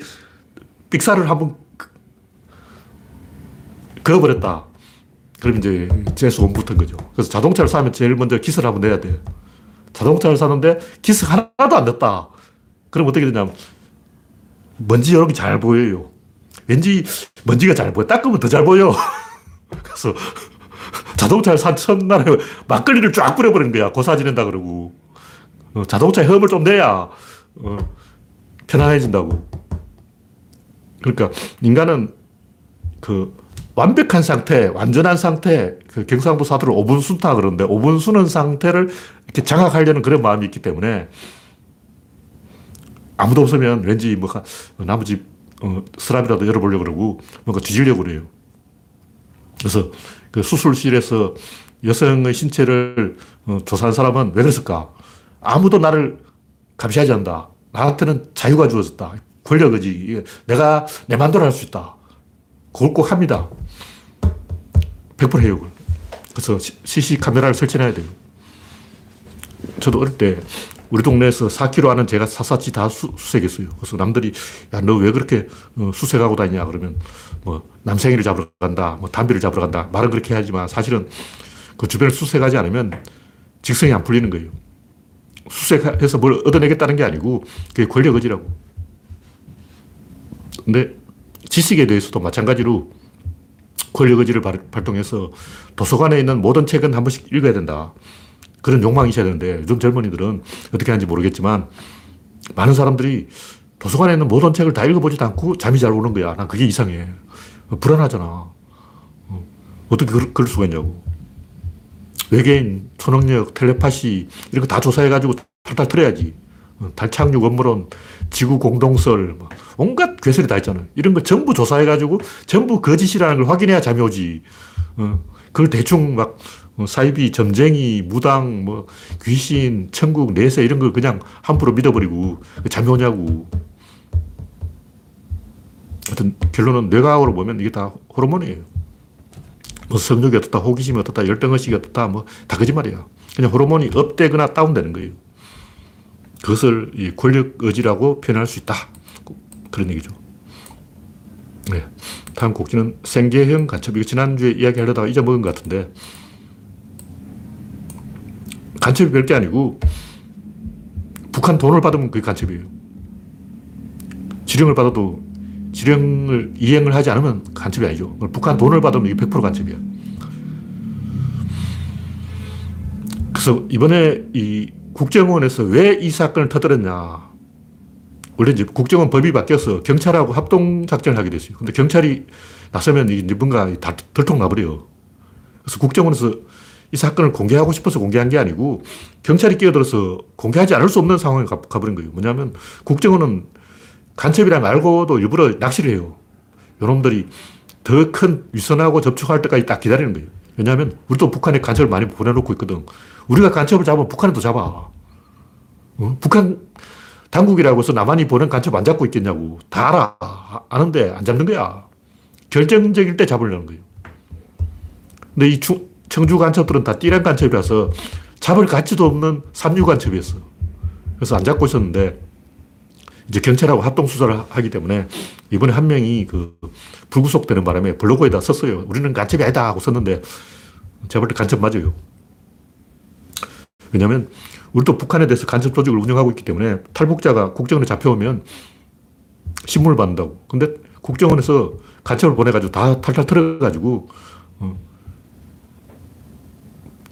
픽사를 한번 그어버렸다. 그럼 이제 재수 원 붙은 거죠. 그래서 자동차를 사면 제일 먼저 기스를 한번 내야 돼요. 자동차를 사는데 기스 하나도 안 냈다. 그럼 어떻게 되냐면 먼지 여러 개 잘 보여요. 왠지 먼지가 잘 보여. 닦으면 더 잘 보여. 그래서 자동차를 산 첫날에 막걸리를 쫙 뿌려버린 거야. 고사 지낸다 그러고. 어, 자동차에 흠을 좀 내야 어, 편안해진다고. 그러니까 인간은 그 완벽한 상태, 완전한 상태, 그 경상도 사투를 5분 순타 그러는데 5분 수는 상태를 이렇게 장악하려는 그런 마음이 있기 때문에 아무도 없으면 왠지 나무 집 어, 서랍이라도 열어보려고 그러고 뭔가 뒤지려고 그래요. 그래서 그 수술실에서 여성의 신체를 어, 조사한 사람은 왜 그랬을까? 아무도 나를 감시하지 않는다. 나한테는 자유가 주어졌다. 권력이지. 내가 내 마음대로 할 수 있다. 그걸 꼭 합니다. 100% 해요. 그래서 CC 카메라를 설치해야 돼요. 저도 어릴 때 우리 동네에서 4km 하는 제가 샅샅이 다 수, 색했어요 그래서 남들이 야, 너 왜 그렇게 어, 수색하고 다니냐 그러면 뭐 남생이를 잡으러 간다, 뭐 담배를 잡으러 간다. 말은 그렇게 하지만 사실은 그 주변을 수색하지 않으면 직성이 안 풀리는 거예요. 수색해서 뭘 얻어내겠다는 게 아니고 그게 권력 의지라고. 근데 지식에 대해서도 마찬가지로 권력 의지를 발동해서 도서관에 있는 모든 책은 한 번씩 읽어야 된다. 그런 욕망이 있어야 되는데 요즘 젊은이들은 어떻게 하는지 모르겠지만 많은 사람들이 도서관에 있는 모든 책을 다 읽어보지도 않고 잠이 잘 오는 거야. 난 그게 이상해. 불안하잖아. 어, 어떻게 그럴 수가 있냐고. 외계인, 초능력, 텔레파시 이런 거 다 조사해가지고 탈탈 털어야지. 어, 달 착륙 업무론, 지구 공동설, 뭐 온갖 괴설이 다 있잖아요. 이런 거 전부 조사해가지고 전부 거짓이라는 걸 확인해야 잠이 오지. 어, 그걸 대충 막 어, 사이비, 점쟁이, 무당, 뭐 귀신, 천국, 내세 이런 걸 그냥 함부로 믿어버리고 잠이 오냐고. 하여튼 결론은 뇌과학으로 보면 이게 다 호르몬이에요. 뭐 성욕이 어떻다, 호기심이 어떻다, 열등의식이 어떻다, 뭐 다 거짓말이야. 그냥 호르몬이 업되거나 다운되는 거예요. 그것을 이 권력 의지라고 표현할 수 있다. 그런 얘기죠. 네. 다음 곡지는 생계형 간첩. 이거 지난주에 이야기하려다가 잊어먹은 것 같은데, 간첩이 별게 아니고, 북한 돈을 받으면 그게 간첩이에요. 지령을 받아도 지령을 이행을 하지 않으면 간첩이 아니죠. 북한 돈을 받으면 이게 100% 간첩이야. 그래서 이번에 이 국정원에서 왜 이 사건을 터뜨렸냐. 원래 이제 국정원 법이 바뀌어서 경찰하고 합동작전을 하게 됐어요. 근데 경찰이 나서면 이게 뭔가 다 들통 나버려요. 그래서 국정원에서 이 사건을 공개하고 싶어서 공개한 게 아니고 경찰이 끼어들어서 공개하지 않을 수 없는 상황에 가, 버린 거예요. 뭐냐면 국정원은 간첩이라는 알고도 일부러 낚시를 해요. 요놈들이 더 큰 위선하고 접촉할 때까지 딱 기다리는 거예요. 왜냐하면 우리도 북한에 간첩을 많이 보내놓고 있거든. 우리가 간첩을 잡으면 북한에도 잡아. 어? 북한 당국이라고 해서 나만이 보낸 간첩 안 잡고 있겠냐고. 다 알아. 아는데 안 잡는 거야. 결정적일 때 잡으려는 거예요. 근데 이 청주 간첩들은 다 띠란 간첩이라서 잡을 가치도 없는 삼류 간첩이었어. 그래서 안 잡고 있었는데 이제 경찰하고 합동 수사를 하기 때문에 이번에 한 명이 그 불구속되는 바람에 블로그에다 썼어요. 우리는 간첩이 아니다 하고 썼는데 때 간첩 맞아요. 왜냐하면 우리도 북한에 대해서 간첩 조직을 운영하고 있기 때문에 탈북자가 국정원에 잡혀오면 신문을 받는다고. 근데 국정원에서 간첩을 보내가지고 다 탈탈 털어가지고 어,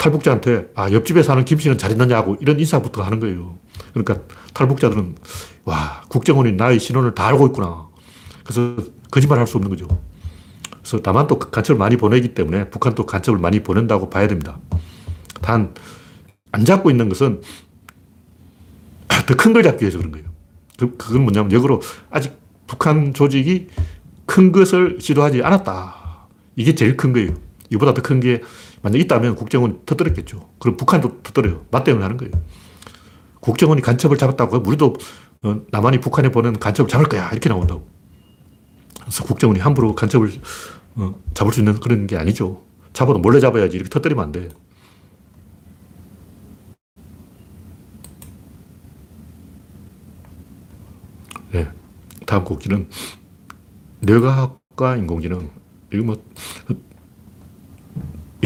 탈북자한테 아 옆집에 사는 김 씨는 잘 있느냐고 이런 인사부터 하는 거예요. 그러니까 탈북자들은 와 국정원이 나의 신원을 다 알고 있구나. 그래서 거짓말 할 수 없는 거죠. 그래서 다만 또 간첩을 많이 보내기 때문에 북한도 간첩을 많이 보낸다고 봐야 됩니다. 단 안 잡고 있는 것은 더 큰 걸 잡기 위해서 그런 거예요. 그, 그건 뭐냐면 역으로 아직 북한 조직이 큰 것을 시도하지 않았다. 이게 제일 큰 거예요. 이보다 더 큰 게 만약 있다면 국정원이 터뜨렸겠죠. 그럼 북한도 터뜨려요. 맞대응을 하는 거예요. 국정원이 간첩을 잡았다고 우리도 어, 남한이 북한에 보낸 간첩을 잡을 거야. 이렇게 나온다고. 그래서 국정원이 함부로 간첩을 어, 잡을 수 있는 그런 게 아니죠. 잡아도 몰래 잡아야지. 이렇게 터뜨리면 안 돼. 네. 다음 곡기는 뇌과학과 인공지능. 이거 뭐,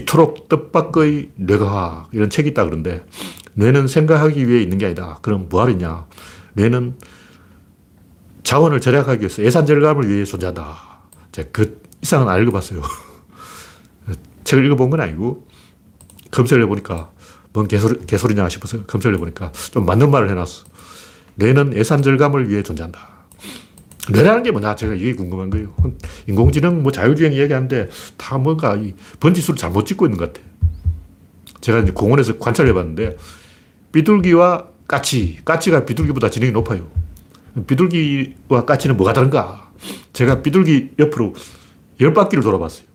이토록 뜻밖의 뇌과학, 이런 책이 있다 그러는데, 뇌는 생각하기 위해 있는 게 아니다. 그럼 뭐 하느냐? 뇌는 자원을 절약하기 위해서 예산 절감을 위해 존재한다. 그 이상은 안 읽어봤어요. 책을 읽어본 건 아니고, 검색을 해보니까, 뭔 개소리, 개소리냐 싶어서 검색을 해보니까 좀 맞는 말을 해놨어. 뇌는 예산 절감을 위해 존재한다. 뇌라는 게 뭐냐? 제가 이게 궁금한 거예요. 인공지능 뭐 자율주행 이야기하는데 다 뭔가 이 번지수를 잘못 찍고 있는 것 같아. 제가 이제 공원에서 관찰해 봤는데 비둘기와 까치, 까치가 비둘기보다 지능이 높아요. 비둘기와 까치는 뭐가 다른가? 제가 비둘기 옆으로 열 바퀴를 돌아봤어요.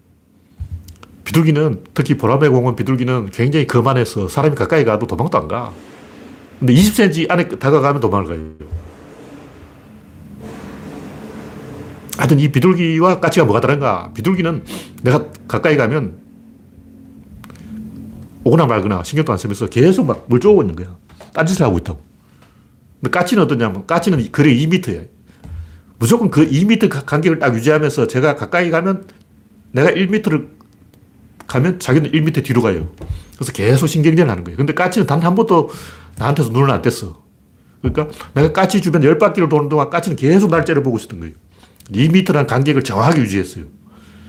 비둘기는 특히 보라매 공원 비둘기는 굉장히 거만해서 사람이 가까이 가도 도망도 안 가. 근데 20cm 안에 다가가면 도망을 가요. 하여튼 이 비둘기와 까치가 뭐가 다른가? 비둘기는 내가 가까이 가면 오거나 말거나 신경도 안 쓰면서 계속 막 물 쪼고 있는 거야. 딴짓을 하고 있다고. 근데 까치는 어떠냐면 까치는 거리 2m야. 무조건 그 2m 간격을 딱 유지하면서 제가 가까이 가면 내가 1m를 가면 자기는 1m 뒤로 가요. 그래서 계속 신경전을 하는 거예요. 근데 까치는 단 한 번도 나한테서 눈을 안 뗐어. 그러니까 내가 까치 주변 열 바퀴를 도는 동안 까치는 계속 날 째려보고 있었던 거예요. 2m라는 간격을 정확하게 유지했어요.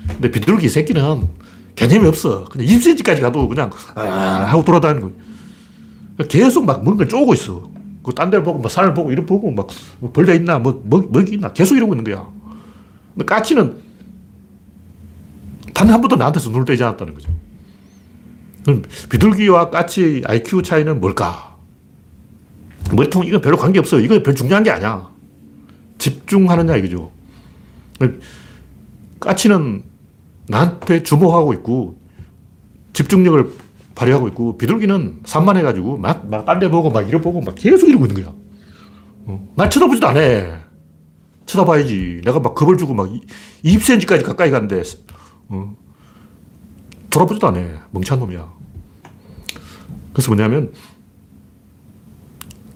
근데 비둘기 새끼는 개념이 없어. 그냥 20cm까지 가도 그냥 아 하고 돌아다니는 거예요. 계속 막 뭔가 쪼고 있어. 그딴 데를 보고, 막 산을 보고, 이를 보고, 막, 뭐 벌레 있나, 뭐, 먹, 먹이 있나, 계속 이러고 있는 거야. 근데 까치는 단 한 번도 나한테서 눈을 떼지 않았다는 거죠. 그럼 비둘기와 까치의 IQ 차이는 뭘까? 머리통, 이건 별로 관계 없어. 이거 별 중요한 게 아니야. 집중하느냐, 이거죠. 까치는 나한테 주목하고 있고 집중력을 발휘하고 있고 비둘기는 산만해가지고 막, 막 딴 데 보고 막 이러 보고 막 계속 이러고 있는 거야. 어. 날 쳐다보지도 않아. 쳐다봐야지. 내가 막 겁을 주고 막 20cm까지 가까이 갔는데, 어. 돌아보지도 않아. 멍청한 놈이야. 그래서 뭐냐면,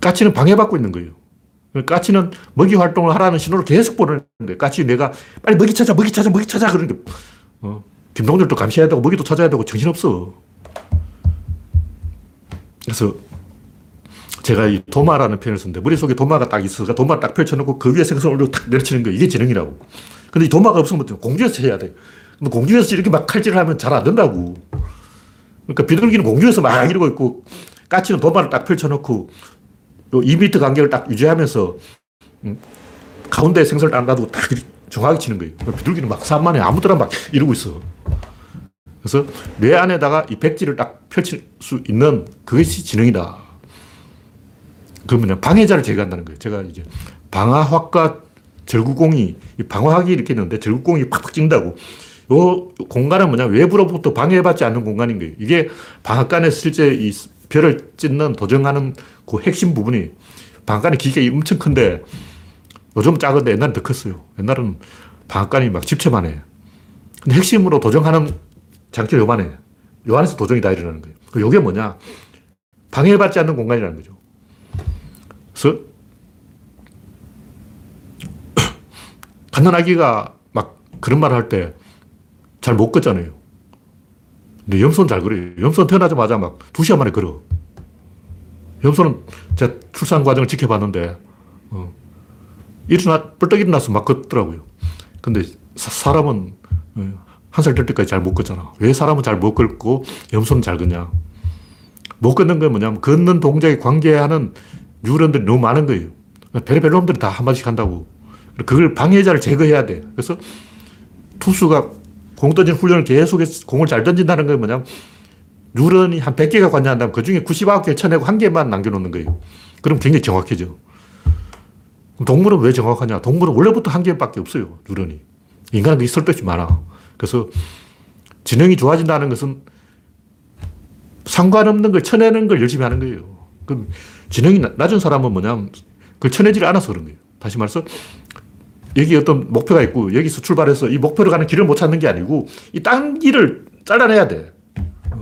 까치는 방해받고 있는 거예요. 까치는 먹이 활동을 하라는 신호를 계속 보내는데, 까치 내가 빨리 먹이 찾아, 먹이 찾아, 먹이 찾아. 그러는데, 어, 김동률도 감시해야 되고, 먹이도 찾아야 되고, 정신없어. 그래서 제가 이 도마라는 표현을 썼는데, 머릿속에 도마가 딱 있어서 도마를 딱 펼쳐놓고 그 위에 생선을 올리고 탁 내려치는 거 이게 지능이라고. 근데 이 도마가 없으면 공중에서 해야 돼. 근데 공중에서 이렇게 막 칼질을 하면 잘 안 된다고. 그러니까 비둘기는 공중에서 막 이러고 있고, 까치는 도마를 딱 펼쳐놓고, 2m 간격을 딱 유지하면서 음, 가운데 생선을 딱 놔두고 딱 정확하게 치는 거예요. 비둘기는 막 산만해. 아무 데나 막 이러고 있어. 그래서 뇌 안에다가 이 백지를 딱 펼칠 수 있는 그것이 지능이다. 그러면 방해자를 제거한다는 거예요. 제가 이제 방화학과 절구공이, 방화학이 이렇게 있는데 절구공이 팍팍 찍는다고. 요 공간은 뭐냐, 외부로부터 방해받지 않는 공간인 거예요. 이게 방앗간에 실제 이 별을 찢는, 도정하는 그 핵심 부분이 방앗간의 기계 엄청 큰데 요즘 작은데 옛날엔 더 컸어요. 옛날은 방앗간이 막 집채만 해. 근데 핵심으로 도정하는 장치가 요만해. 요 안에서 도정이 다 일어나는 거예요. 그 요게 뭐냐? 방해받지 않는 공간이라는 거죠. 그래서 갓난아기가 막 그런 말을 할 때 잘 못 걷잖아요. 근데 염소는 잘 걸어요. 염소는 태어나자마자 막두 시간 만에 걸어. 염소는 제가 출산 과정을 지켜봤는데, 어, 일어나, 뻘떡 일어나서 막 걷더라고요. 근데 사, 람은 어, 한살 될 때까지 잘 못 걷잖아. 왜 사람은 잘 못 걷고 염소는 잘 걷냐? 못 걷는 건 뭐냐면 걷는 동작에 관계하는 뉴런들이 너무 많은 거예요. 베레벨 놈들이 다 한마디씩 한다고. 그걸 방해자를 제거해야 돼. 그래서 투수가 공 던진 훈련을 계속해서 공을 잘 던진다는 건 뭐냐면 뉴런이 한 100개가 관여한다면 그 중에 99개를 쳐내고 한 개만 남겨놓는 거예요. 그럼 굉장히 정확해져. 동물은 왜 정확하냐? 동물은 원래부터 한 개밖에 없어요. 뉴런이. 인간은 그게 쓸데없이 많아. 그래서 지능이 좋아진다는 것은 상관없는 걸 쳐내는 걸 열심히 하는 거예요. 그럼 지능이 낮은 사람은 뭐냐면 그걸 쳐내지를 않아서 그런 거예요. 다시 말해서 여기 어떤 목표가 있고 여기서 출발해서 이 목표로 가는 길을 못 찾는 게 아니고 이 딴 길을 잘라내야 돼.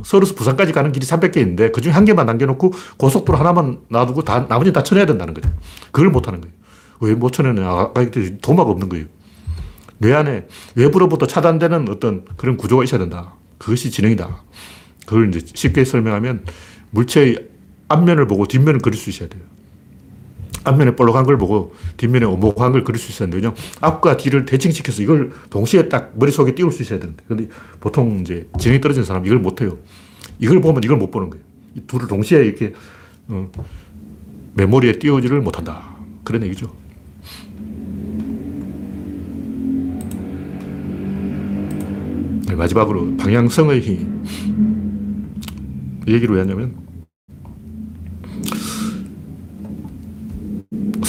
서울에서 부산까지 가는 길이 300개 있는데 그 중에 한 개만 남겨놓고 고속도로 하나만 놔두고 다, 나머지 다 쳐내야 된다는 거죠. 그걸 못 하는 거예요. 왜 못 쳐내냐. 아까 도마가 없는 거예요. 뇌 안에 외부로부터 차단되는 어떤 그런 구조가 있어야 된다. 그것이 지능이다. 그걸 이제 쉽게 설명하면 물체의 앞면을 보고 뒷면을 그릴 수 있어야 돼요. 앞면에 볼록한 걸 보고 뒷면에 오목한 걸 그릴 수 되는데, 왜냐 앞과 뒤를 대칭시켜서 이걸 동시에 딱 머릿속에 띄울 수 있어야 되는데. 근데 보통 이제 지능이 떨어진 사람 이걸 못 해요. 이걸 보면 이걸 못 보는 거예요. 이 둘을 동시에 이렇게, 어, 메모리에 띄우지를 못한다. 그런 얘기죠. 네, 마지막으로 방향성의 힘. 이 얘기를 왜 하냐면,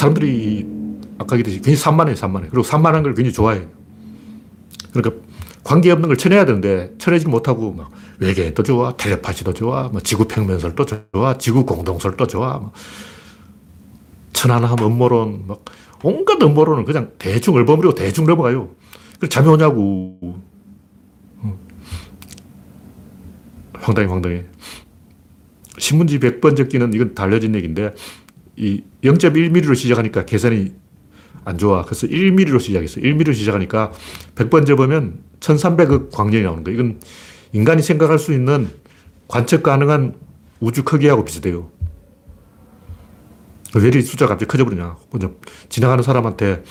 사람들이 아까 얘기했듯이 굉장히 산만해요, 산만해. 그리고 산만한 걸 굉장히 좋아해요. 그러니까 관계없는 걸 쳐내야 되는데 쳐내지 못하고 막 외계도 좋아, 텔레파시도 좋아, 뭐 지구 평면설도 좋아, 지구 공동설도 좋아, 뭐 천안함 음모론, 막 온갖 음모론은 그냥 대충 얼버무리고 대충 넘어가요. 그 잠이 오냐고. 황당해, 황당해. 신문지 100번 적기는 이건 달려진 얘기인데 이 0.1mm로 시작하니까 계산이 안 좋아. 그래서 1mm로 시작했어. 1mm로 시작하니까 100번 접으면 1300억 광년이 나오는 거야. 이건 인간이 생각할 수 있는 관측 가능한 우주 크기하고 비슷해요. 왜 이리 숫자가 갑자기 커져버리냐. 지나가는 사람한테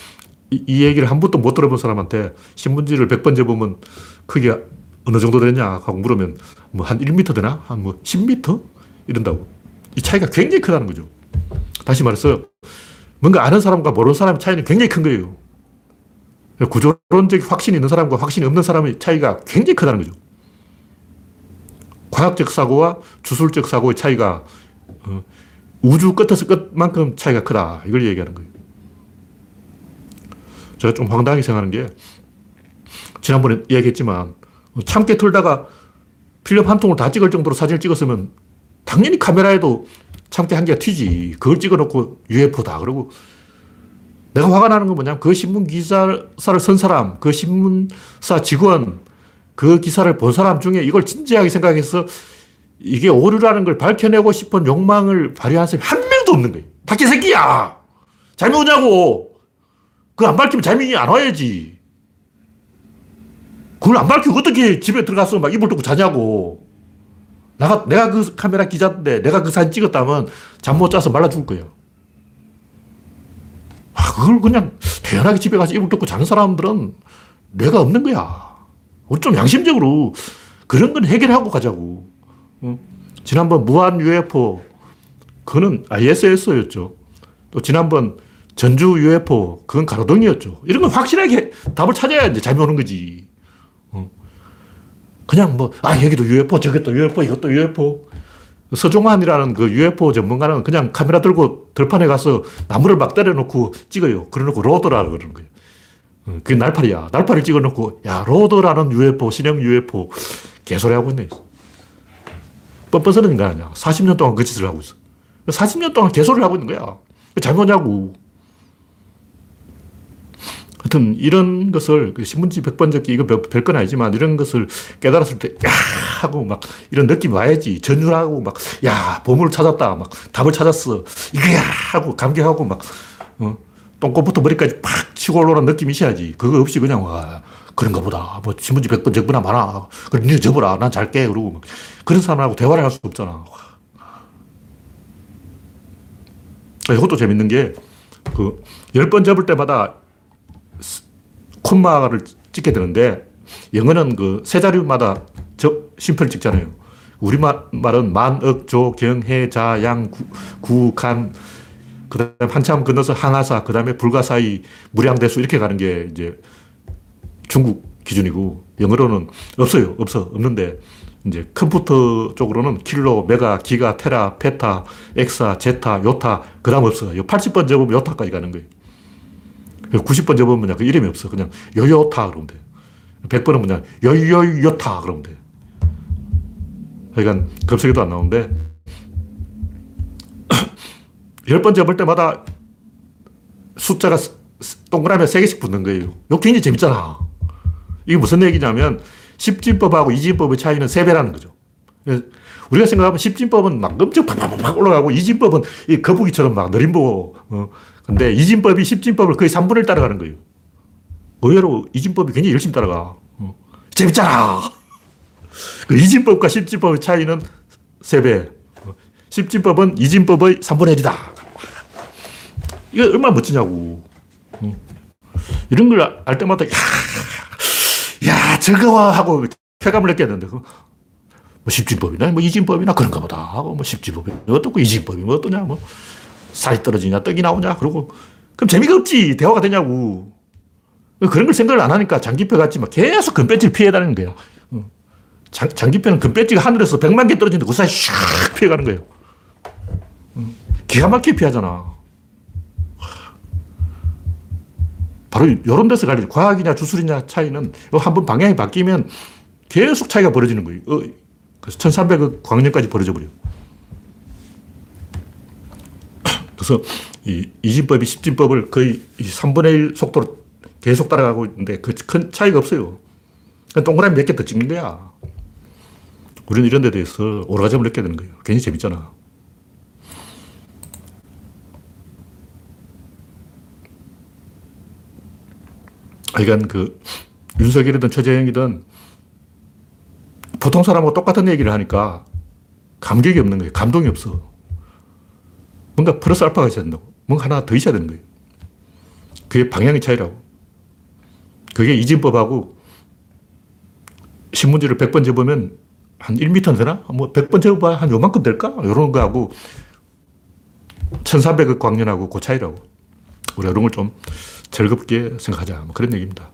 이, 이, 얘기를 한 번도 못 들어본 사람한테 신문지를 100번 접으면 크기가 어느 정도 되냐 하고 물으면 뭐 한 1m 되나? 한 뭐 10m? 이런다고. 이 차이가 굉장히 크다는 거죠. 다시 말해서 뭔가 아는 사람과 모르는 사람의 차이는 굉장히 큰 거예요. 구조론적 확신이 있는 사람과 확신이 없는 사람의 차이가 굉장히 크다는 거죠. 과학적 사고와 주술적 사고의 차이가 어, 우주 끝에서 끝만큼 차이가 크다. 이걸 얘기하는 거예요. 제가 좀 황당하게 생각하는 게 지난번에 얘기했지만 참깨 틀다가 필름 한 통을 다 찍을 정도로 사진을 찍었으면 당연히 카메라에도 참깨 한 개가 튀지. 그걸 찍어놓고 UFO다. 그러고 내가 화가 나는 건 뭐냐면 그 신문 기사를 쓴 사람, 그 신문사 직원, 그 기사를 본 사람 중에 이걸 진지하게 생각해서 이게 오류라는 걸 밝혀내고 싶은 욕망을 발휘한 사람이 한 명도 없는 거예요. 닭개 새끼야! 잘못 오냐고! 그거 안 밝히면 잘민이 안 와야지. 그걸 안 밝히고 어떻게 집에 들어가서 막 이불 덮고 자냐고. 내가, 내가 그 카메라 기자인데 내가 그 사진 찍었다면 잠 못 자서 말라 죽을 거예요. 아, 그걸 그냥 태연하게 집에 가서 이불 덮고 자는 사람들은 뇌가 없는 거야. 우리 좀 양심적으로 그런 건 해결하고 가자고. 응? 지난번 무한 UFO, 그거는 ISS였죠. 또 지난번 전주 UFO, 그건 가로등이었죠. 이런 건 확실하게 답을 찾아야 이제 잠이 오는 거지. 그냥 뭐, 아, 여기도 UFO, 저것도 UFO, 이것도 UFO. 서종환이라는 그 UFO 전문가는 그냥 카메라 들고 들판에 가서 나무를 막 때려놓고 찍어요. 그래놓고 로더라 그러는 거예요. 어, 그게 날파리야. 날파리 찍어놓고, 야, 로더라는 UFO, 신형 UFO. 개소리 하고 있네. 뻔뻔스러운 거 아니야. 40년 동안 그 짓을 하고 있어. 40년 동안 개소리를 하고 있는 거야. 왜 잘못냐고. 하여튼 이런 것을 그 신문지 100번 적기 이거 별건 아니지만 이런 것을 깨달았을 때, 야! 하고 막 이런 느낌이 와야지. 전율하고 막, 야! 보물을 찾았다. 막 답을 찾았어. 이거야! 하고 감격하고 막, 어, 똥꼬부터 머리까지 팍 치고 올라오는 느낌이 있어야지. 그거 없이 그냥 와. 그런가 보다. 뭐 신문지 100번 적거나 많아. 그럼 니 접어라. 난 잘게. 그러고 막 그런 사람하고 대화를 할 수 없잖아. 이것도 재밌는 게, 그, 열 번 접을 때마다 콤마를 찍게 되는데, 영어는 그 세 자리마다 접, 심표를 찍잖아요. 우리 말은 만, 억, 조, 경, 해, 자, 양, 구, 구 간, 그 다음에 한참 건너서 항하사, 그 다음에 불가사의, 무량대수 이렇게 가는 게 이제 중국 기준이고, 영어로는 없어요. 없어. 없는데, 이제 컴퓨터 쪽으로는 킬로, 메가, 기가, 테라, 페타, 엑사, 제타, 요타, 그 다음 없어 요. 80번 접으면 요타까지 가는 거예요. 90번 접으면 그 이름이 없어. 그냥 요요타 그러면 돼. 100번은 그냥 요요요타 그러면 돼. 그러니까 검색에도 안 나오는데 10번 접을 때마다 숫자가 동그라미에 3개씩 붙는 거예요. 이거 굉장히 재밌잖아. 이게 무슨 얘기냐면 10진법하고 2진법의 차이는 3배라는 거죠. 우리가 생각하면 10진법은 막 엄청 팍팍팍 올라가고 2진법은 이 거북이처럼 막 느림보. 어. 근데 2진법이 10진법을 거의 3분의 1 따라가는 거예요. 의외로 2진법이 굉장히 열심히 따라가. 어. 재밌잖아. 그 2진법과 10진법의 차이는 3배. 10진법은 2진법의 3분의 1이다. 이거 얼마나 멋지냐고. 어. 이런 걸 알 때마다, 야, 야, 저거와 하고 쾌감을 느껴야 되는데, 뭐 10진법이나 뭐 2진법이나 그런가 보다 하고 뭐 10진법이 어떻고 2진법이 뭐 어떠냐 뭐 살이 떨어지냐 떡이 나오냐 그러고. 그럼 재미가 없지. 대화가 되냐고. 그런 걸 생각을 안 하니까 장기표 같지 막 계속 금배지를 피해 다니는 거예요. 장, 장기표는 금배지가 하늘에서 100만 개 떨어지는데 그 사이 샥 피해 가는 거예요. 기가 막히게 피하잖아. 바로 이런 데서 갈리죠. 과학이냐 주술이냐 차이는 한번 방향이 바뀌면 계속 차이가 벌어지는 거예요. 어, 그래서 1300억 광년까지 벌어져 버려요. 그래서 이 이진법이 10진법을 거의 3분의 1 속도로 계속 따라가고 있는데 그 큰 차이가 없어요. 동그라미 몇 개 더 찍는 거야. 우리는 이런 데 대해서 오라점을 느끼게 되는 거예요. 괜히 재밌잖아. 하여간 그 윤석열이든 최재형이든 보통 사람하고 똑같은 얘기를 하니까 감격이 없는 거예요. 감동이 없어. 뭔가 플러스 알파가 있어야 된다고. 뭔가 하나 더 있어야 되는 거예요. 그게 방향의 차이라고. 그게 이진법하고 신문지를 100번 접으면 한 1m는 되나? 뭐 100번 접어봐야 한 요만큼 될까? 이런 거하고 1300억 광년하고 그 차이라고. 우리가 이런 걸 좀 즐겁게 생각하자. 뭐 그런 얘기입니다.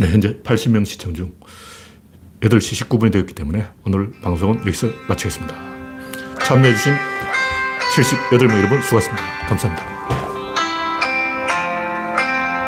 네, 현재 80명 시청 중 8시 19분이 되었기 때문에 오늘 방송은 여기서 마치겠습니다. 참여해주신 78명 여러분 수고하셨습니다. 감사합니다.